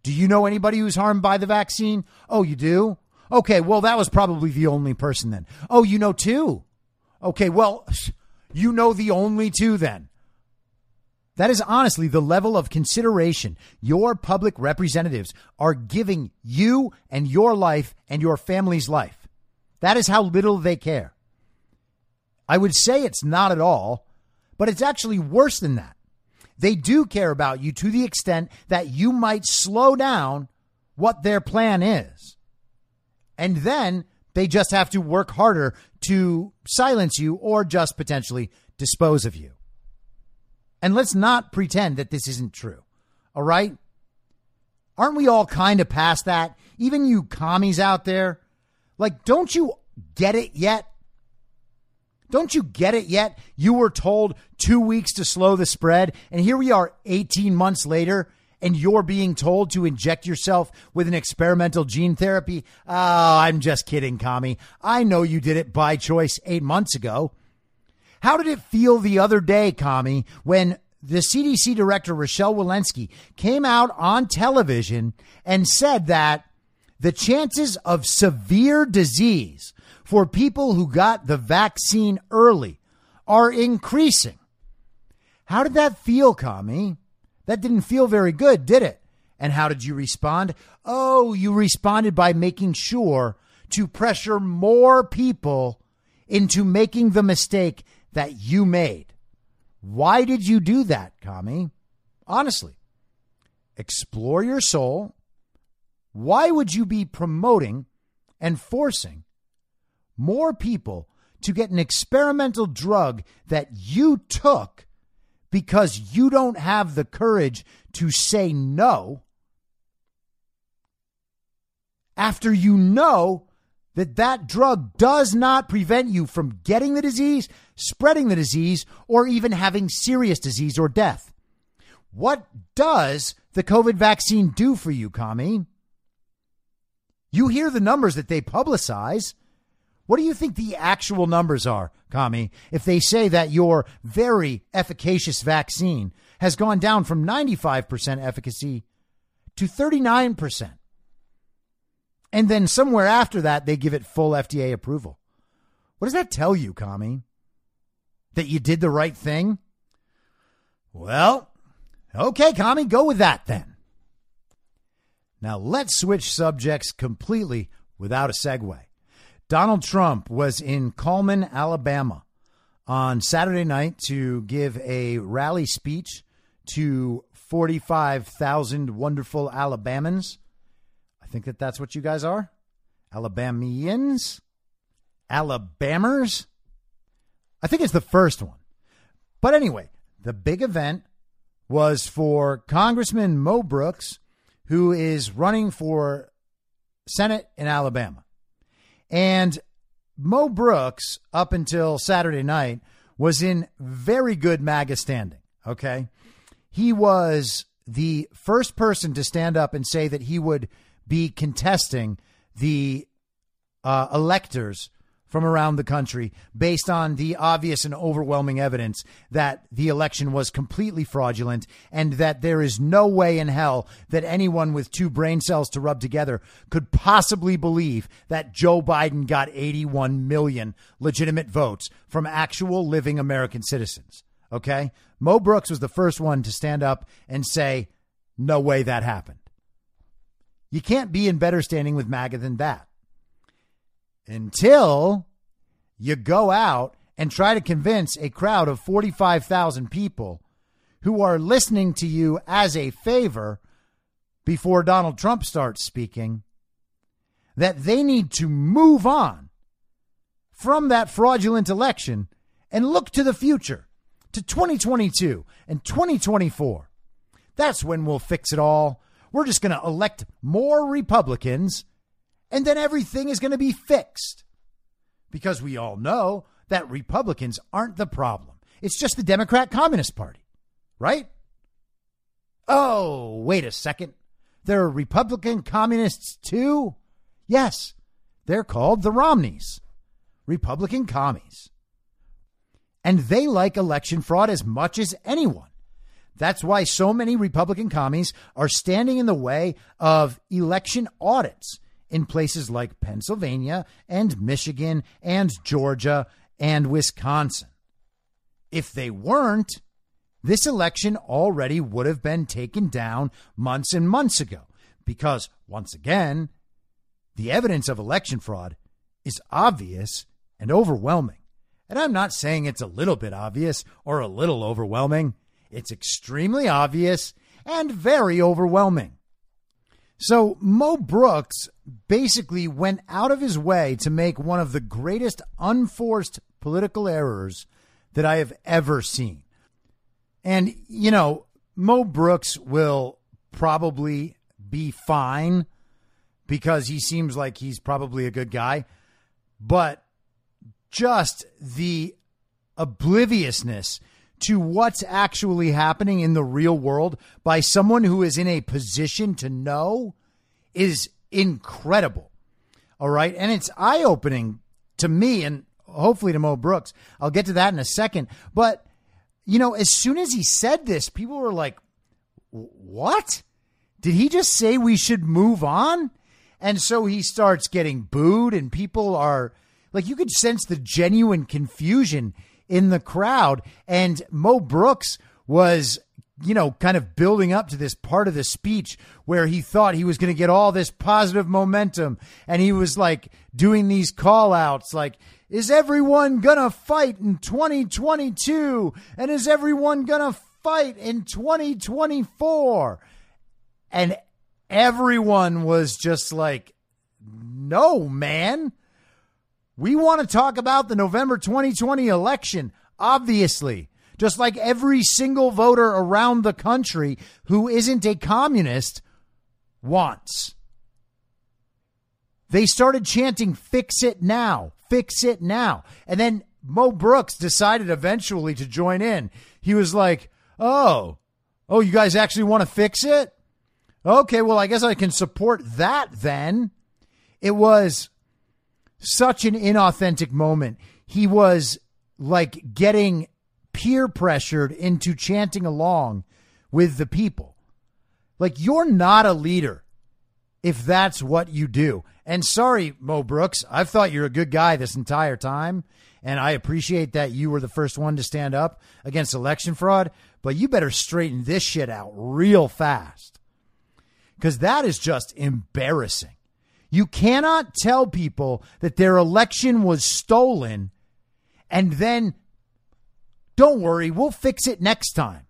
Do you know anybody who's harmed by the vaccine? Oh, you do? Okay, well, that was probably the only person then. Oh, you know two? Okay, well, you know the only two then. That is honestly the level of consideration your public representatives are giving you and your life and your family's life. That is how little they care. I would say it's not at all, but it's actually worse than that. They do care about you to the extent that you might slow down what their plan is. And then they just have to work harder to silence you or just potentially dispose of you. And let's not pretend that this isn't true. All right? Aren't we all kind of past that? Even you commies out there. Like, don't you get it yet? Don't you get it yet? You were told two weeks to slow the spread, and here we are 18 months later, and you're being told to inject yourself with an experimental gene therapy. Oh, I'm just kidding, commie. I know you did it by choice eight months ago. How did it feel the other day, Kami, when the CDC director, Rochelle Walensky, came out on television and said that the chances of severe disease for people who got the vaccine early are increasing? How did that feel, Kami? That didn't feel very good, did it? And how did you respond? Oh, you responded by making sure to pressure more people into making the mistake that you made. Why did you do that, Kami? Honestly, explore your soul. Why would you be promoting and forcing more people to get an experimental drug that you took because you don't have the courage to say no after you know that that drug does not prevent you from getting the disease, spreading the disease, or even having serious disease or death. What does the COVID vaccine do for you, Kami? You hear the numbers that they publicize. What do you think the actual numbers are, Kami, if they say that your very efficacious vaccine has gone down from 95% efficacy to 39%? And then somewhere after that, they give it full FDA approval. What does that tell you, Kami? That you did the right thing? Well, okay, Kami, go with that then. Now let's switch subjects completely without a segue. Donald Trump was in Cullman, Alabama on Saturday night to give a rally speech to 45,000 wonderful Alabamans I think that that's what you guys are. Alabamians? Alabamers? I think it's the first one. But anyway, the big event was for Congressman Mo Brooks, who is running for Senate in Alabama. And Mo Brooks, up until Saturday night, was in very good MAGA standing. Okay. He was the first person to stand up and say that he would be contesting the uh, electors from around the country based on the obvious and overwhelming evidence that the election was completely fraudulent and that there is no way in hell that anyone with two brain cells to rub together could possibly believe that Joe Biden got 81 million legitimate votes from actual living American citizens. Okay? Mo Brooks was the first one to stand up and say, no way that happened. You can't be in better standing with MAGA than that until you go out and try to convince a crowd of 45,000 people who are listening to you as a favor before Donald Trump starts speaking that they need to move on from that fraudulent election and look to the future, to 2022 and 2024. That's when we'll fix it all. We're just going to elect more Republicans and then everything is going to be fixed. Because we all know that Republicans aren't the problem. It's just the Democrat Communist Party, right? Oh, wait a second. There are Republican communists too? Yes, they're called the Romneys, Republican commies. And they like election fraud as much as anyone. That's why so many Republican commies are standing in the way of election audits in places like Pennsylvania and Michigan and Georgia and Wisconsin. If they weren't, this election already would have been taken down months and months ago because, once again, the evidence of election fraud is obvious and overwhelming. And I'm not saying it's a little bit obvious or a little overwhelming. It's extremely obvious and very overwhelming. So Mo Brooks basically went out of his way to make one of the greatest unforced political errors that I have ever seen. And, you know, Mo Brooks will probably be fine because he seems like he's probably a good guy. But just the obliviousness to what's actually happening in the real world by someone who is in a position to know is incredible. All right. And it's eye opening to me and hopefully to Mo Brooks. I'll get to that in a second. But, you know, as soon as he said this, people were like, what? Did he just say we should move on? And so he starts getting booed, and people are like, you could sense the genuine confusion in the crowd. And Mo Brooks was, you know, kind of building up to this part of the speech where he thought he was going to get all this positive momentum. And he was like doing these call outs like, is everyone going to fight in 2022? And is everyone going to fight in 2024? And everyone was just like, no, man. We want to talk about the November 2020 election, obviously. Just like every single voter around the country who isn't a communist wants. They started chanting, fix it now, fix it now. And then Mo Brooks decided eventually to join in. He was like, oh, oh, you guys actually want to fix it? Okay, well, I guess I can support that then. It was such an inauthentic moment. He was like getting peer pressured into chanting along with the people. Like, you're not a leader if that's what you do. And sorry, Mo Brooks, I've thought you're a good guy this entire time. And I appreciate that you were the first one to stand up against election fraud, but you better straighten this shit out real fast. Because that is just embarrassing. You cannot tell people that their election was stolen and then, don't worry, we'll fix it next time.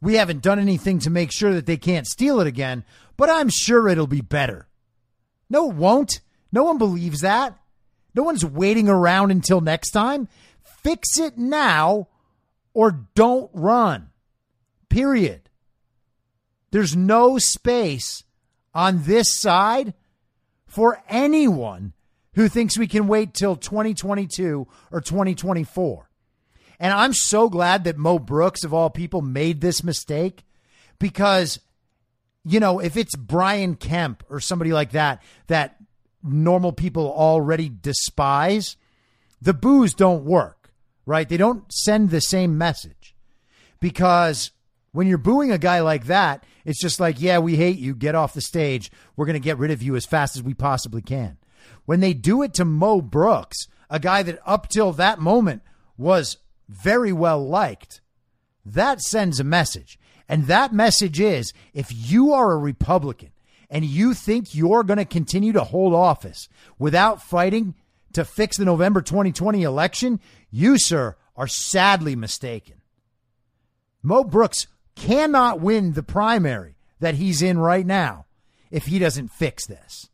We haven't done anything to make sure that they can't steal it again, but I'm sure it'll be better. No, it won't. No one believes that. No one's waiting around until next time. Fix it now or don't run. Period. There's no space on this side for anyone who thinks we can wait till 2022 or 2024. And I'm so glad that Mo Brooks, of all people, made this mistake because, you know, if it's Brian Kemp or somebody like that that normal people already despise, the boos don't work, right? They don't send the same message because when you're booing a guy like that, it's just like, yeah, we hate you. Get off the stage. We're going to get rid of you as fast as we possibly can. When they do it to Mo Brooks, a guy that up till that moment was very well liked, that sends a message. And that message is if you are a Republican and you think you're going to continue to hold office without fighting to fix the November 2020 election, you, sir, are sadly mistaken. Mo Brooks cannot win the primary that he's in right now if he doesn't fix this.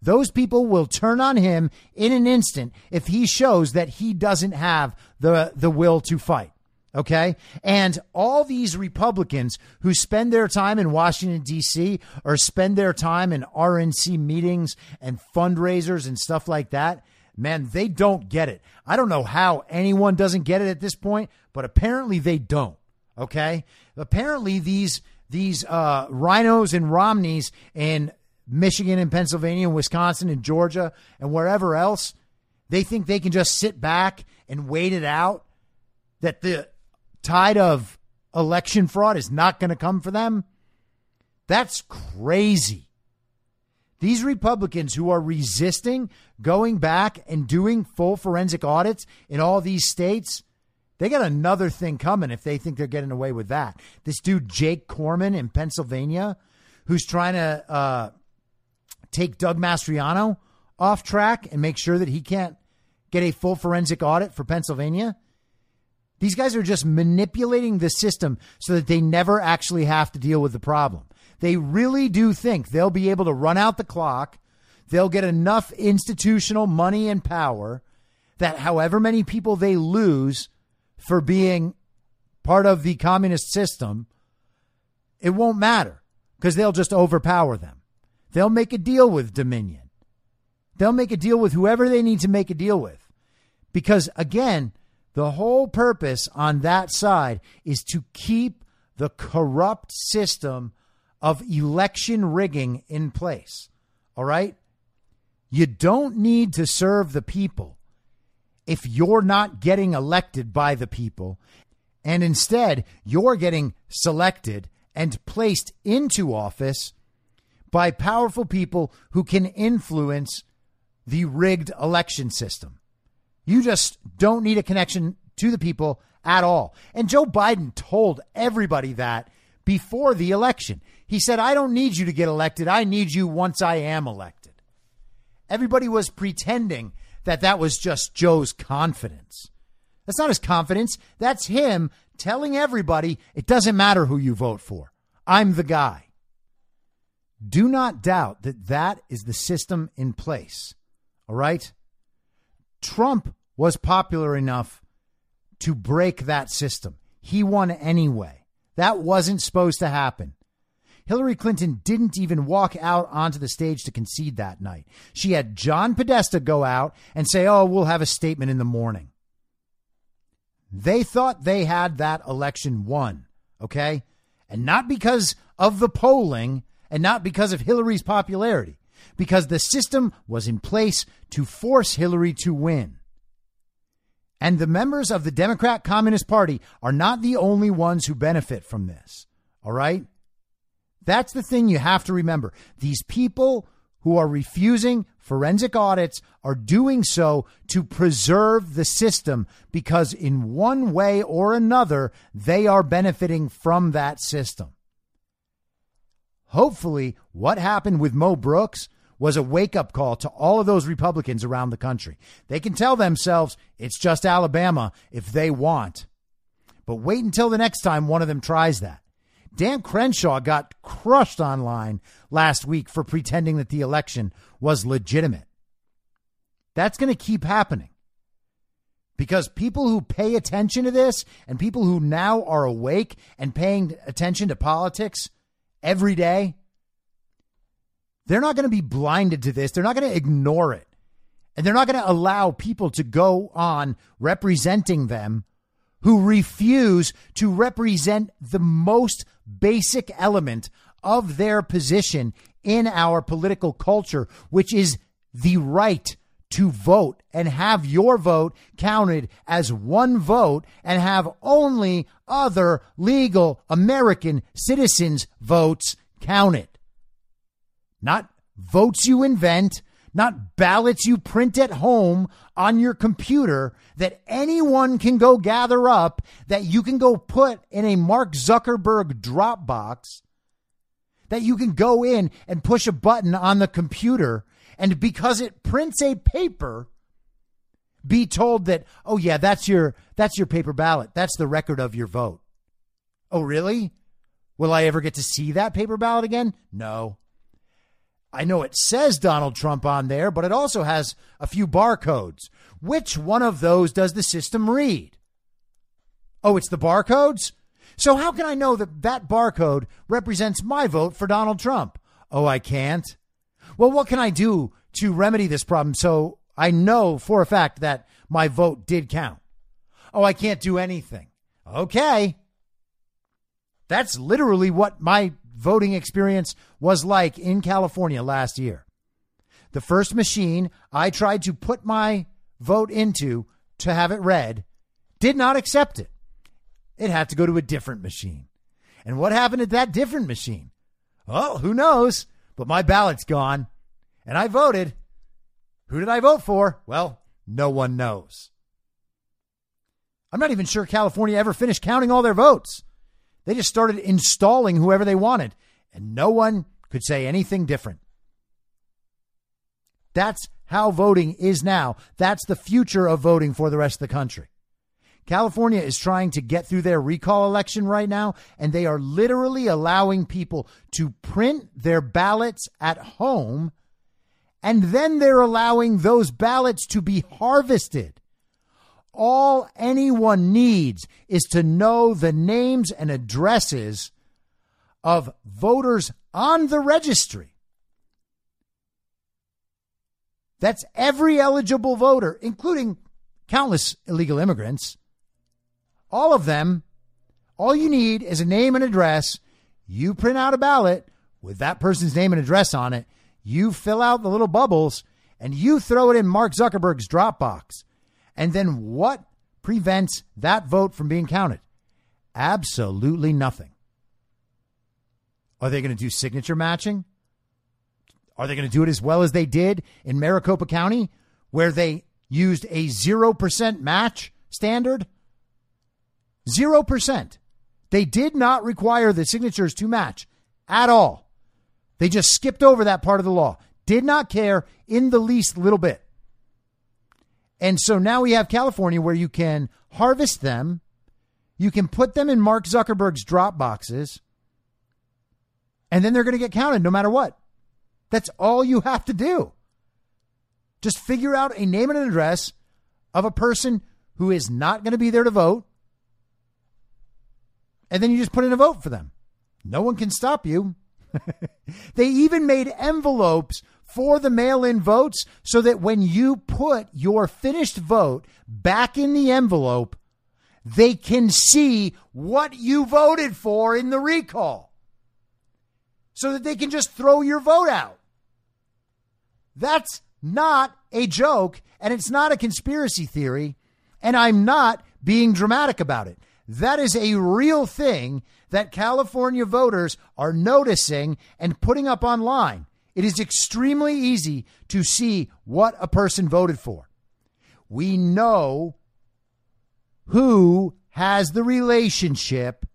Those people will turn on him in an instant if he shows that he doesn't have the, the will to fight. Okay. And all these Republicans who spend their time in Washington, D.C., or spend their time in RNC meetings and fundraisers and stuff like that, man, they don't get it. I don't know how anyone doesn't get it at this point, but apparently they don't. Okay. Apparently these, these, uh, RINOs and Romneys in Michigan and Pennsylvania and Wisconsin and Georgia and wherever else, they think they can just sit back and wait it out that the tide of election fraud is not going to come for them. That's crazy. These Republicans who are resisting going back and doing full forensic audits in all these states, they got another thing coming if they think they're getting away with that. This dude, Jake Corman in Pennsylvania, who's trying to uh, take Doug Mastriano off track and make sure that he can't get a full forensic audit for Pennsylvania. These guys are just manipulating the system so that they never actually have to deal with the problem. They really do think they'll be able to run out the clock. They'll get enough institutional money and power that however many people they lose for being part of the communist system, it won't matter because they'll just overpower them. They'll make a deal with Dominion. They'll make a deal with whoever they need to make a deal with. Because again, the whole purpose on that side is to keep the corrupt system of election rigging in place. All right? You don't need to serve the people if you're not getting elected by the people, and instead you're getting selected and placed into office by powerful people who can influence the rigged election system. You just don't need a connection to the people at all. And Joe Biden told everybody that before the election. He said, I don't need you to get elected. I need you once I am elected. Everybody was pretending that that was just Joe's confidence. That's not his confidence. That's him telling everybody it doesn't matter who you vote for. I'm the guy. Do not doubt that that is the system in place. All right? Trump was popular enough to break that system. He won anyway. That wasn't supposed to happen. Hillary Clinton didn't even walk out onto the stage to concede that night. She had John Podesta go out and say, Oh, we'll have a statement in the morning. They thought they had that election won, okay? And not because of the polling and not because of Hillary's popularity, because the system was in place to force Hillary to win. And the members of the Democrat Communist Party are not the only ones who benefit from this. All right? That's the thing you have to remember. These people who are refusing forensic audits are doing so to preserve the system because, in one way or another, they are benefiting from that system. Hopefully, what happened with Mo Brooks was a wake up call to all of those Republicans around the country. They can tell themselves it's just Alabama if they want. But wait until the next time one of them tries that. Dan Crenshaw got crushed online last week for pretending that the election was legitimate. That's going to keep happening because people who pay attention to this and people who now are awake and paying attention to politics every day they're not going to be blinded to this. They're not going to ignore it. And they're not going to allow people to go on representing them who refuse to represent the most basic element of their position in our political culture, which is the right to vote and have your vote counted as one vote and have only other legal American citizens' votes counted. Not votes you invent, not ballots you print at home on your computer that anyone can go gather up, that you can go put in a Mark Zuckerberg Dropbox, that you can go in and push a button on the computer and because it prints a paper, be told that, oh yeah, that's your that's your paper ballot. That's the record of your vote. Oh, really? Will I ever get to see that paper ballot again? No. I know it says Donald Trump on there, but it also has a few barcodes. Which one of those does the system read? Oh, it's the barcodes? So how can I know that that barcode represents my vote for Donald Trump? Oh, I can't. Well, what can I do to remedy this problem so I know for a fact that my vote did count? Oh, I can't do anything. Okay. That's literally what my voting experience was like in California last year. The first machine I tried to put my vote into to have it read did not accept it. It had to go to a different machine. And what happened at that different machine? Well, who knows? but my ballot's gone. And I voted. Who did I vote for? Well, no one knows. I'm not even sure California ever finished counting all their votes. They just started installing whoever they wanted, and no one could say anything different. That's how voting is now. That's the future of voting for the rest of the country. California is trying to get through their recall election right now, and they are literally allowing people to print their ballots at home, and then they're allowing those ballots to be harvested. All anyone needs is to know the names and addresses of voters on the registry. That's every eligible voter, including countless illegal immigrants. All of them. All you need is a name and address. You print out a ballot with that person's name and address on it. You fill out the little bubbles and you throw it in Mark Zuckerberg's Dropbox. And then what prevents that vote from being counted? Absolutely nothing. Are they going to do signature matching? Are they going to do it as well as they did in Maricopa County, where they used a 0% match standard? 0%. They did not require the signatures to match at all. They just skipped over that part of the law. Did not care in the least little bit. And so now we have California where you can harvest them, you can put them in Mark Zuckerberg's drop boxes, and then they're going to get counted no matter what. That's all you have to do. Just figure out a name and an address of a person who is not going to be there to vote and then you just put in a vote for them. No one can stop you. *laughs* they even made envelopes for the mail in votes so that when you put your finished vote back in the envelope, they can see what you voted for in the recall so that they can just throw your vote out. That's not a joke, and it's not a conspiracy theory, and I'm not being dramatic about it. That is a real thing that California voters are noticing and putting up online. It is extremely easy to see what a person voted for. We know who has the relationship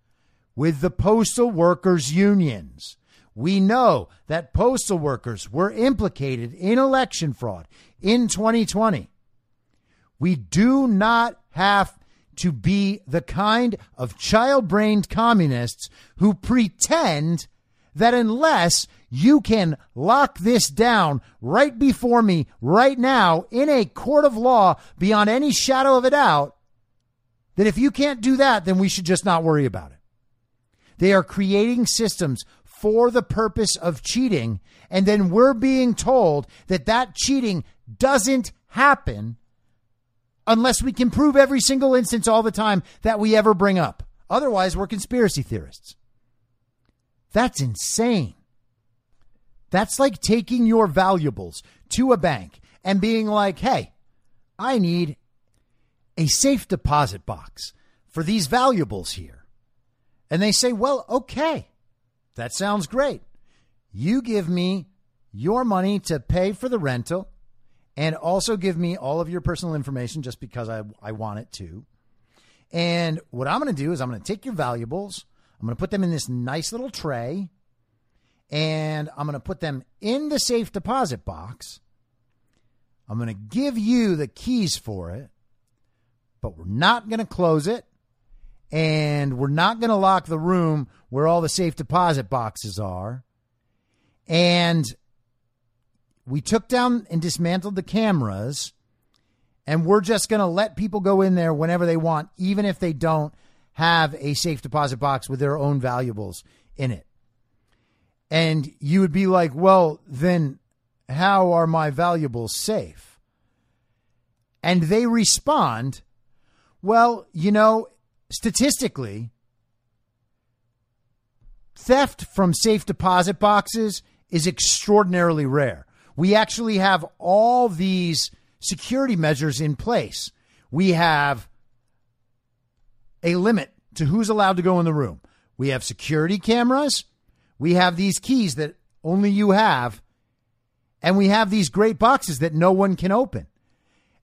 with the postal workers' unions. We know that postal workers were implicated in election fraud in 2020. We do not have to be the kind of child brained communists who pretend that unless you can lock this down right before me, right now, in a court of law, beyond any shadow of a doubt, that if you can't do that, then we should just not worry about it. They are creating systems for the purpose of cheating, and then we're being told that that cheating doesn't happen unless we can prove every single instance all the time that we ever bring up. Otherwise, we're conspiracy theorists. That's insane. That's like taking your valuables to a bank and being like, hey, I need a safe deposit box for these valuables here. And they say, well, okay, that sounds great. You give me your money to pay for the rental and also give me all of your personal information just because I, I want it to. And what I'm going to do is I'm going to take your valuables, I'm going to put them in this nice little tray, and I'm going to put them in the safe deposit box. I'm going to give you the keys for it, but we're not going to close it. And we're not going to lock the room where all the safe deposit boxes are. And we took down and dismantled the cameras and we're just going to let people go in there whenever they want, even if they don't have a safe deposit box with their own valuables in it. And you would be like, well, then how are my valuables safe? And they respond, well, you know, statistically, theft from safe deposit boxes is extraordinarily rare. We actually have all these security measures in place. We have a limit to who's allowed to go in the room. We have security cameras. We have these keys that only you have. And we have these great boxes that no one can open.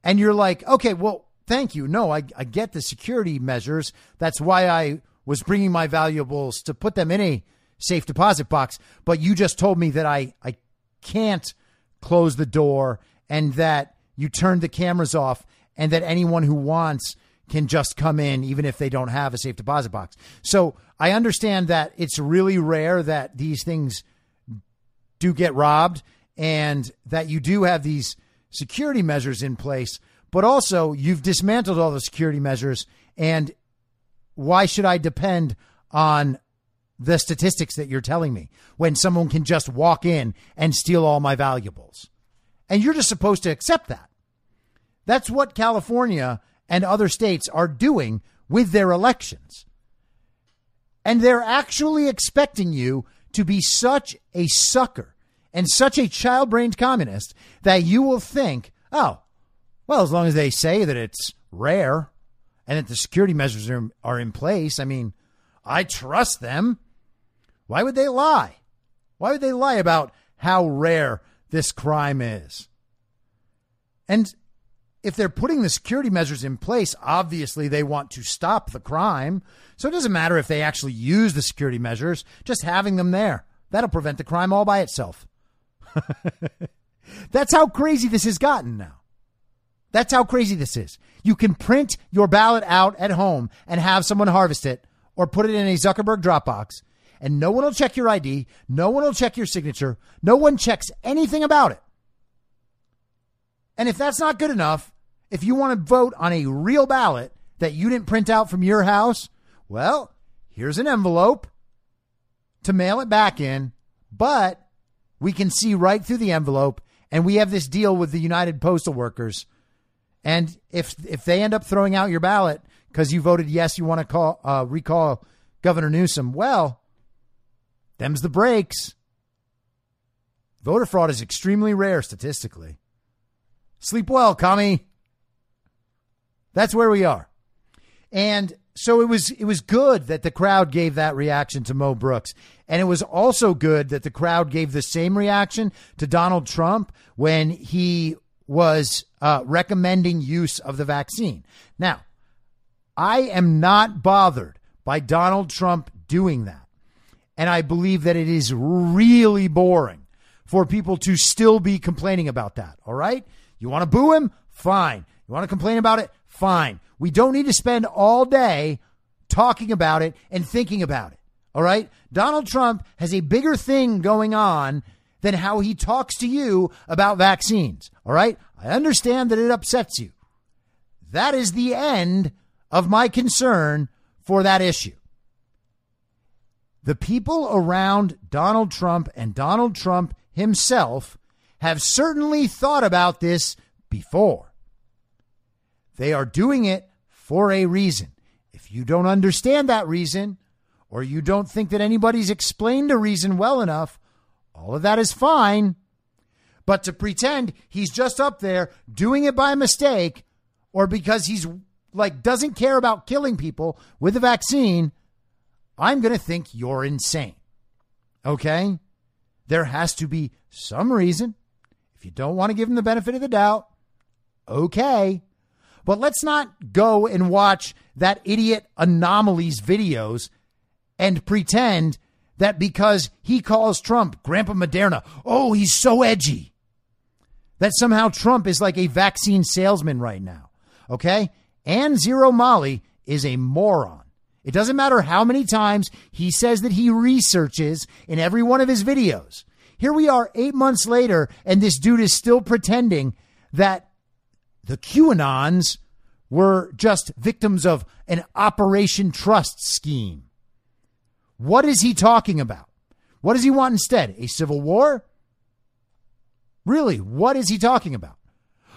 And you're like, okay, well, thank you. No, I, I get the security measures. That's why I was bringing my valuables to put them in a safe deposit box. But you just told me that I, I can't close the door and that you turn the cameras off and that anyone who wants can just come in even if they don't have a safe deposit box. So I understand that it's really rare that these things do get robbed and that you do have these security measures in place, but also you've dismantled all the security measures. And why should I depend on the statistics that you're telling me when someone can just walk in and steal all my valuables? And you're just supposed to accept that. That's what California and other states are doing with their elections. And they're actually expecting you to be such a sucker and such a child brained communist that you will think, oh, well, as long as they say that it's rare and that the security measures are, are in place, I mean, I trust them. Why would they lie? Why would they lie about how rare this crime is? And if they're putting the security measures in place, obviously they want to stop the crime. So it doesn't matter if they actually use the security measures, just having them there. That'll prevent the crime all by itself. *laughs* That's how crazy this has gotten now. That's how crazy this is. You can print your ballot out at home and have someone harvest it or put it in a Zuckerberg Dropbox, and no one will check your ID. No one will check your signature. No one checks anything about it. And if that's not good enough, if you want to vote on a real ballot that you didn't print out from your house, well, here's an envelope to mail it back in, but we can see right through the envelope and we have this deal with the United Postal Workers. And if if they end up throwing out your ballot because you voted yes, you want to call uh, recall Governor Newsom, well, them's the breaks. Voter fraud is extremely rare statistically. Sleep well, commie. That's where we are. And so it was it was good that the crowd gave that reaction to Mo Brooks. And it was also good that the crowd gave the same reaction to Donald Trump when he was uh, recommending use of the vaccine. Now, I am not bothered by Donald Trump doing that. And I believe that it is really boring for people to still be complaining about that. All right? You want to boo him? Fine. You want to complain about it? Fine. We don't need to spend all day talking about it and thinking about it. All right? Donald Trump has a bigger thing going on than how he talks to you about vaccines. All right? I understand that it upsets you. That is the end of my concern for that issue. The people around Donald Trump and Donald Trump himself have certainly thought about this before. They are doing it for a reason. If you don't understand that reason, or you don't think that anybody's explained a reason well enough, All of that is fine. But to pretend he's just up there doing it by mistake or because he's like doesn't care about killing people with a vaccine, I'm going to think you're insane. Okay? There has to be some reason. If you don't want to give him the benefit of the doubt, okay. But let's not go and watch that idiot An0maly's videos and pretend that because he calls Trump Grandpa Moderna, oh, he's so edgy. That somehow Trump is like a vaccine salesman right now. Okay? And Zero Mali is a moron. It doesn't matter how many times he says that he researches in every one of his videos. Here we are eight months later, and this dude is still pretending that the QAnons were just victims of an Operation Trust scheme. What is he talking about? What does he want instead? A civil war? Really, what is he talking about?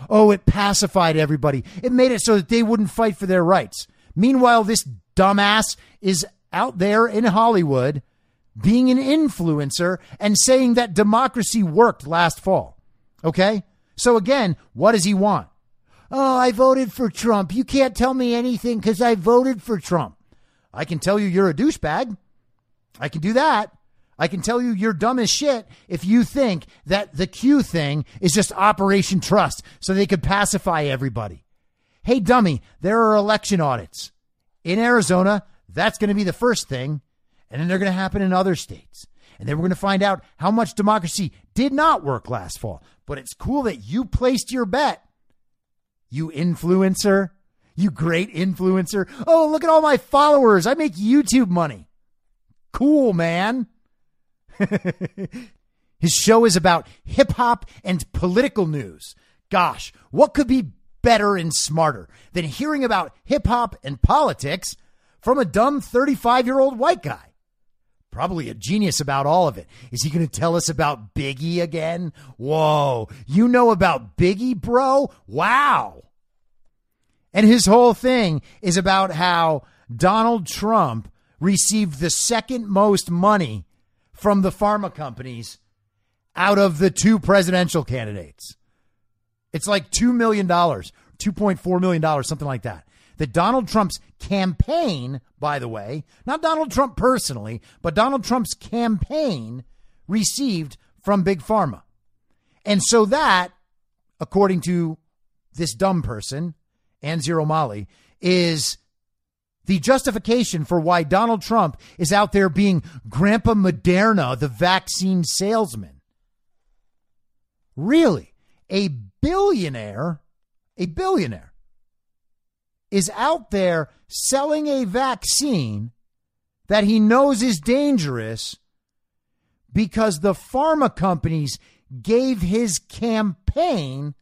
Oh, it pacified everybody. It made it so that they wouldn't fight for their rights. Meanwhile, this dumbass is out there in Hollywood being an influencer and saying that democracy worked last fall. Okay? So again, what does he want? Oh, I voted for Trump. You can't tell me anything because I voted for Trump. I can tell you you're a douchebag. I can do that. I can tell you you're dumb as shit if you think that the Q thing is just Operation Trust so they could pacify everybody. Hey, dummy, there are election audits. In Arizona, that's going to be the first thing. And then they're going to happen in other states. And then we're going to find out how much democracy did not work last fall. But it's cool that you placed your bet. You influencer. You great influencer. Oh, look at all my followers. I make YouTube money. Cool, man. *laughs* His show is about hip hop and political news. Gosh, what could be better and smarter than hearing about hip hop and politics from a dumb 35 year old white guy? Probably a genius about all of it. Is he going to tell us about Biggie again? Whoa, you know about Biggie, bro? Wow. And his whole thing is about how Donald Trump received the second most money from the pharma companies out of the two presidential candidates. It's like $2 million, $2.4 million, something like that. That Donald Trump's campaign, by the way, not Donald Trump personally, but Donald Trump's campaign received from Big Pharma. And so that, according to this dumb person, and Zero Mali, is the justification for why Donald Trump is out there being Grandpa Moderna, the vaccine salesman. Really, a billionaire, a billionaire, is out there selling a vaccine that he knows is dangerous because the pharma companies gave his campaign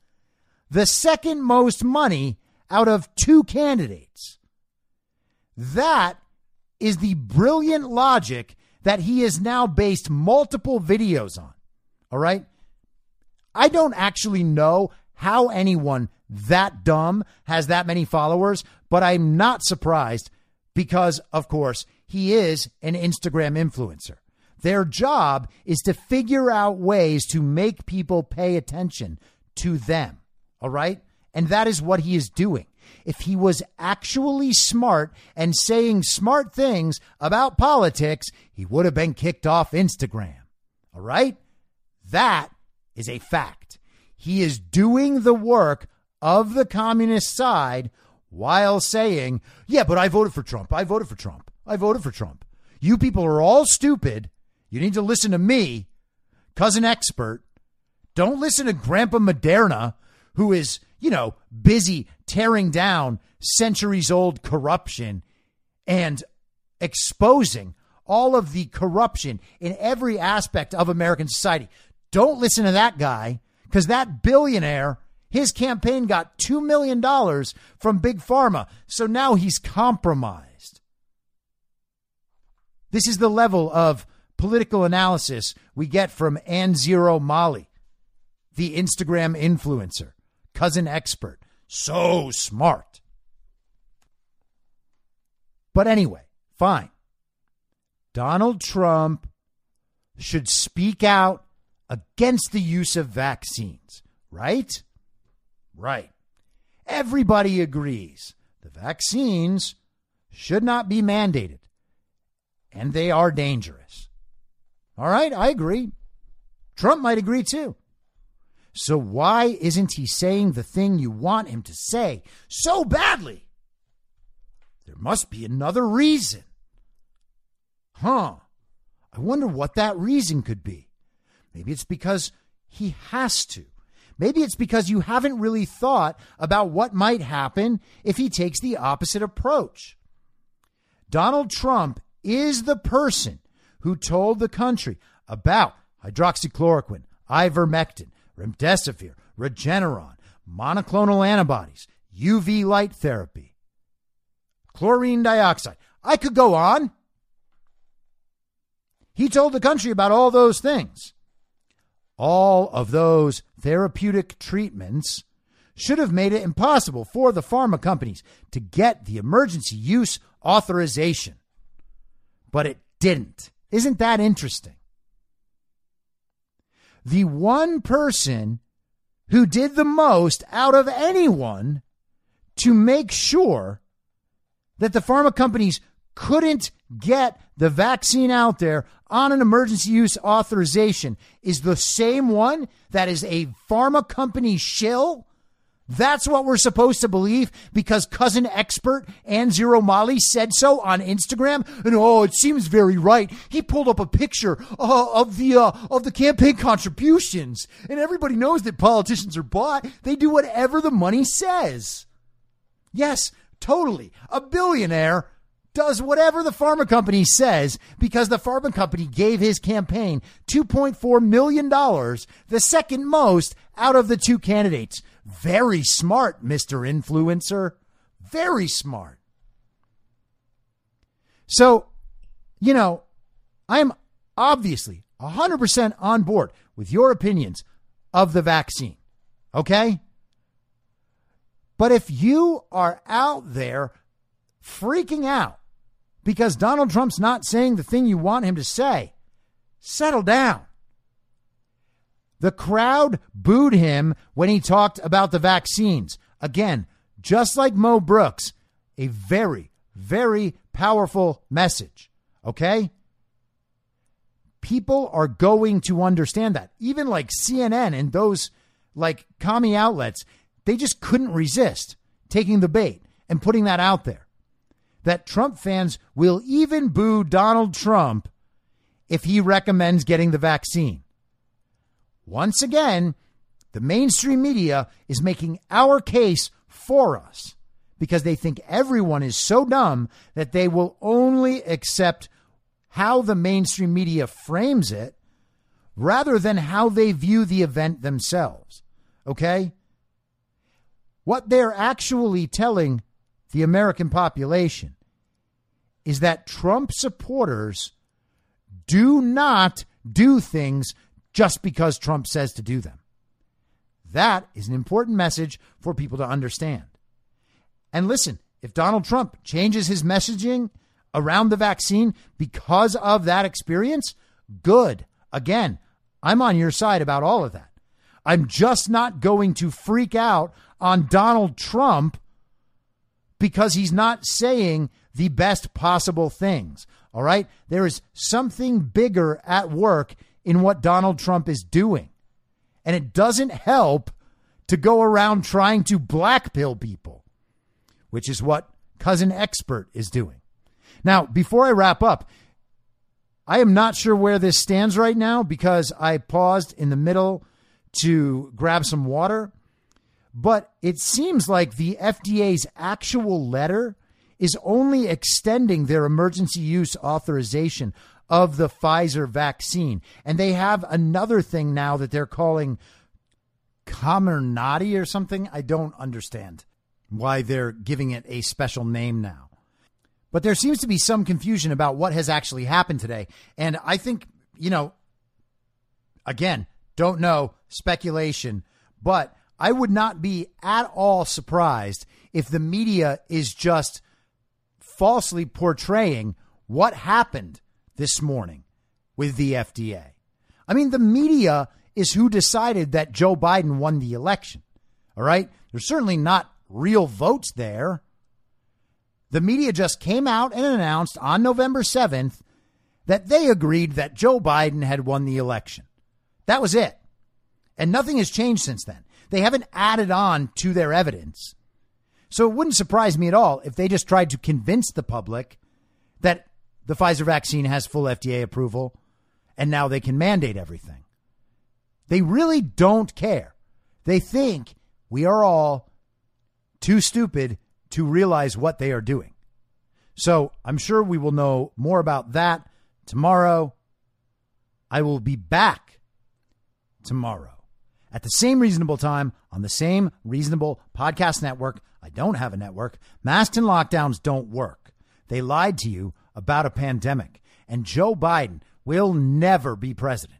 the second most money out of two candidates. That is the brilliant logic that he has now based multiple videos on. All right. I don't actually know how anyone that dumb has that many followers, but I'm not surprised because, of course, he is an Instagram influencer. Their job is to figure out ways to make people pay attention to them. All right. And that is what he is doing if he was actually smart and saying smart things about politics, he would have been kicked off Instagram. All right? That is a fact. He is doing the work of the communist side while saying, Yeah, but I voted for Trump. I voted for Trump. I voted for Trump. You people are all stupid. You need to listen to me, cousin expert. Don't listen to Grandpa Moderna, who is you know, busy tearing down centuries old corruption and exposing all of the corruption in every aspect of American society. Don't listen to that guy because that billionaire, his campaign got $2 million from Big Pharma. So now he's compromised. This is the level of political analysis we get from An0maly, the Instagram influencer cousin expert. So smart. But anyway, fine. Donald Trump should speak out against the use of vaccines, right? Right. Everybody agrees the vaccines should not be mandated and they are dangerous. All right, I agree. Trump might agree too. So why isn't he saying the thing you want him to say so badly? There must be another reason. Huh. I wonder what that reason could be. Maybe it's because he has to. Maybe it's because you haven't really thought about what might happen if he takes the opposite approach. Donald Trump is the person who told the country about hydroxychloroquine, ivermectin, remdesivir, Regeneron, monoclonal antibodies, UV light therapy, chlorine dioxide. I could go on. He told the country about all those things. All of those therapeutic treatments should have made it impossible for the pharma companies to get the emergency use authorization. But it didn't. Isn't that interesting? The one person who did the most out of anyone to make sure that the pharma companies couldn't get the vaccine out there on an emergency use authorization is the same one that is a pharma company shill. That's what we're supposed to believe because cousin expert and Zero Molly said so on Instagram. And oh, it seems very right. He pulled up a picture uh, of the uh, of the campaign contributions, and everybody knows that politicians are bought. They do whatever the money says. Yes, totally. A billionaire does whatever the pharma company says because the pharma company gave his campaign $2.4 million, the second most out of the two candidates. Very smart, Mr. Influencer. Very smart. So, you know, I'm obviously 100% on board with your opinions of the vaccine. Okay? But if you are out there freaking out because Donald Trump's not saying the thing you want him to say. Settle down. The crowd booed him when he talked about the vaccines. Again, just like Mo Brooks, a very, very powerful message. Okay? People are going to understand that. Even like CNN and those like commie outlets, they just couldn't resist taking the bait and putting that out there that Trump fans will even boo Donald Trump if he recommends getting the vaccine. Once again, the mainstream media is making our case for us because they think everyone is so dumb that they will only accept how the mainstream media frames it rather than how they view the event themselves. Okay? What they're actually telling the American population is that Trump supporters do not do things just because Trump says to do them. That is an important message for people to understand. And listen, if Donald Trump changes his messaging around the vaccine because of that experience, good. Again, I'm on your side about all of that. I'm just not going to freak out on Donald Trump because he's not saying the best possible things. All right. There is something bigger at work in what Donald Trump is doing. And it doesn't help to go around trying to blackpill people, which is what Cousin Expert is doing. Now, before I wrap up, I am not sure where this stands right now because I paused in the middle to grab some water. But it seems like the FDA's actual letter is only extending their emergency use authorization of the Pfizer vaccine. And they have another thing now that they're calling Comirnaty or something. I don't understand why they're giving it a special name now. But there seems to be some confusion about what has actually happened today. And I think, you know, again, don't know, speculation, but I would not be at all surprised if the media is just falsely portraying what happened this morning with the FDA. I mean, the media is who decided that Joe Biden won the election. All right? There's certainly not real votes there. The media just came out and announced on November 7th that they agreed that Joe Biden had won the election. That was it. And nothing has changed since then. They haven't added on to their evidence. So it wouldn't surprise me at all if they just tried to convince the public that the Pfizer vaccine has full FDA approval and now they can mandate everything. They really don't care. They think we are all too stupid to realize what they are doing. So I'm sure we will know more about that tomorrow. I will be back tomorrow at the same reasonable time on the same reasonable podcast network. I don't have a network. Masks and lockdowns don't work. They lied to you about a pandemic. And Joe Biden will never be president.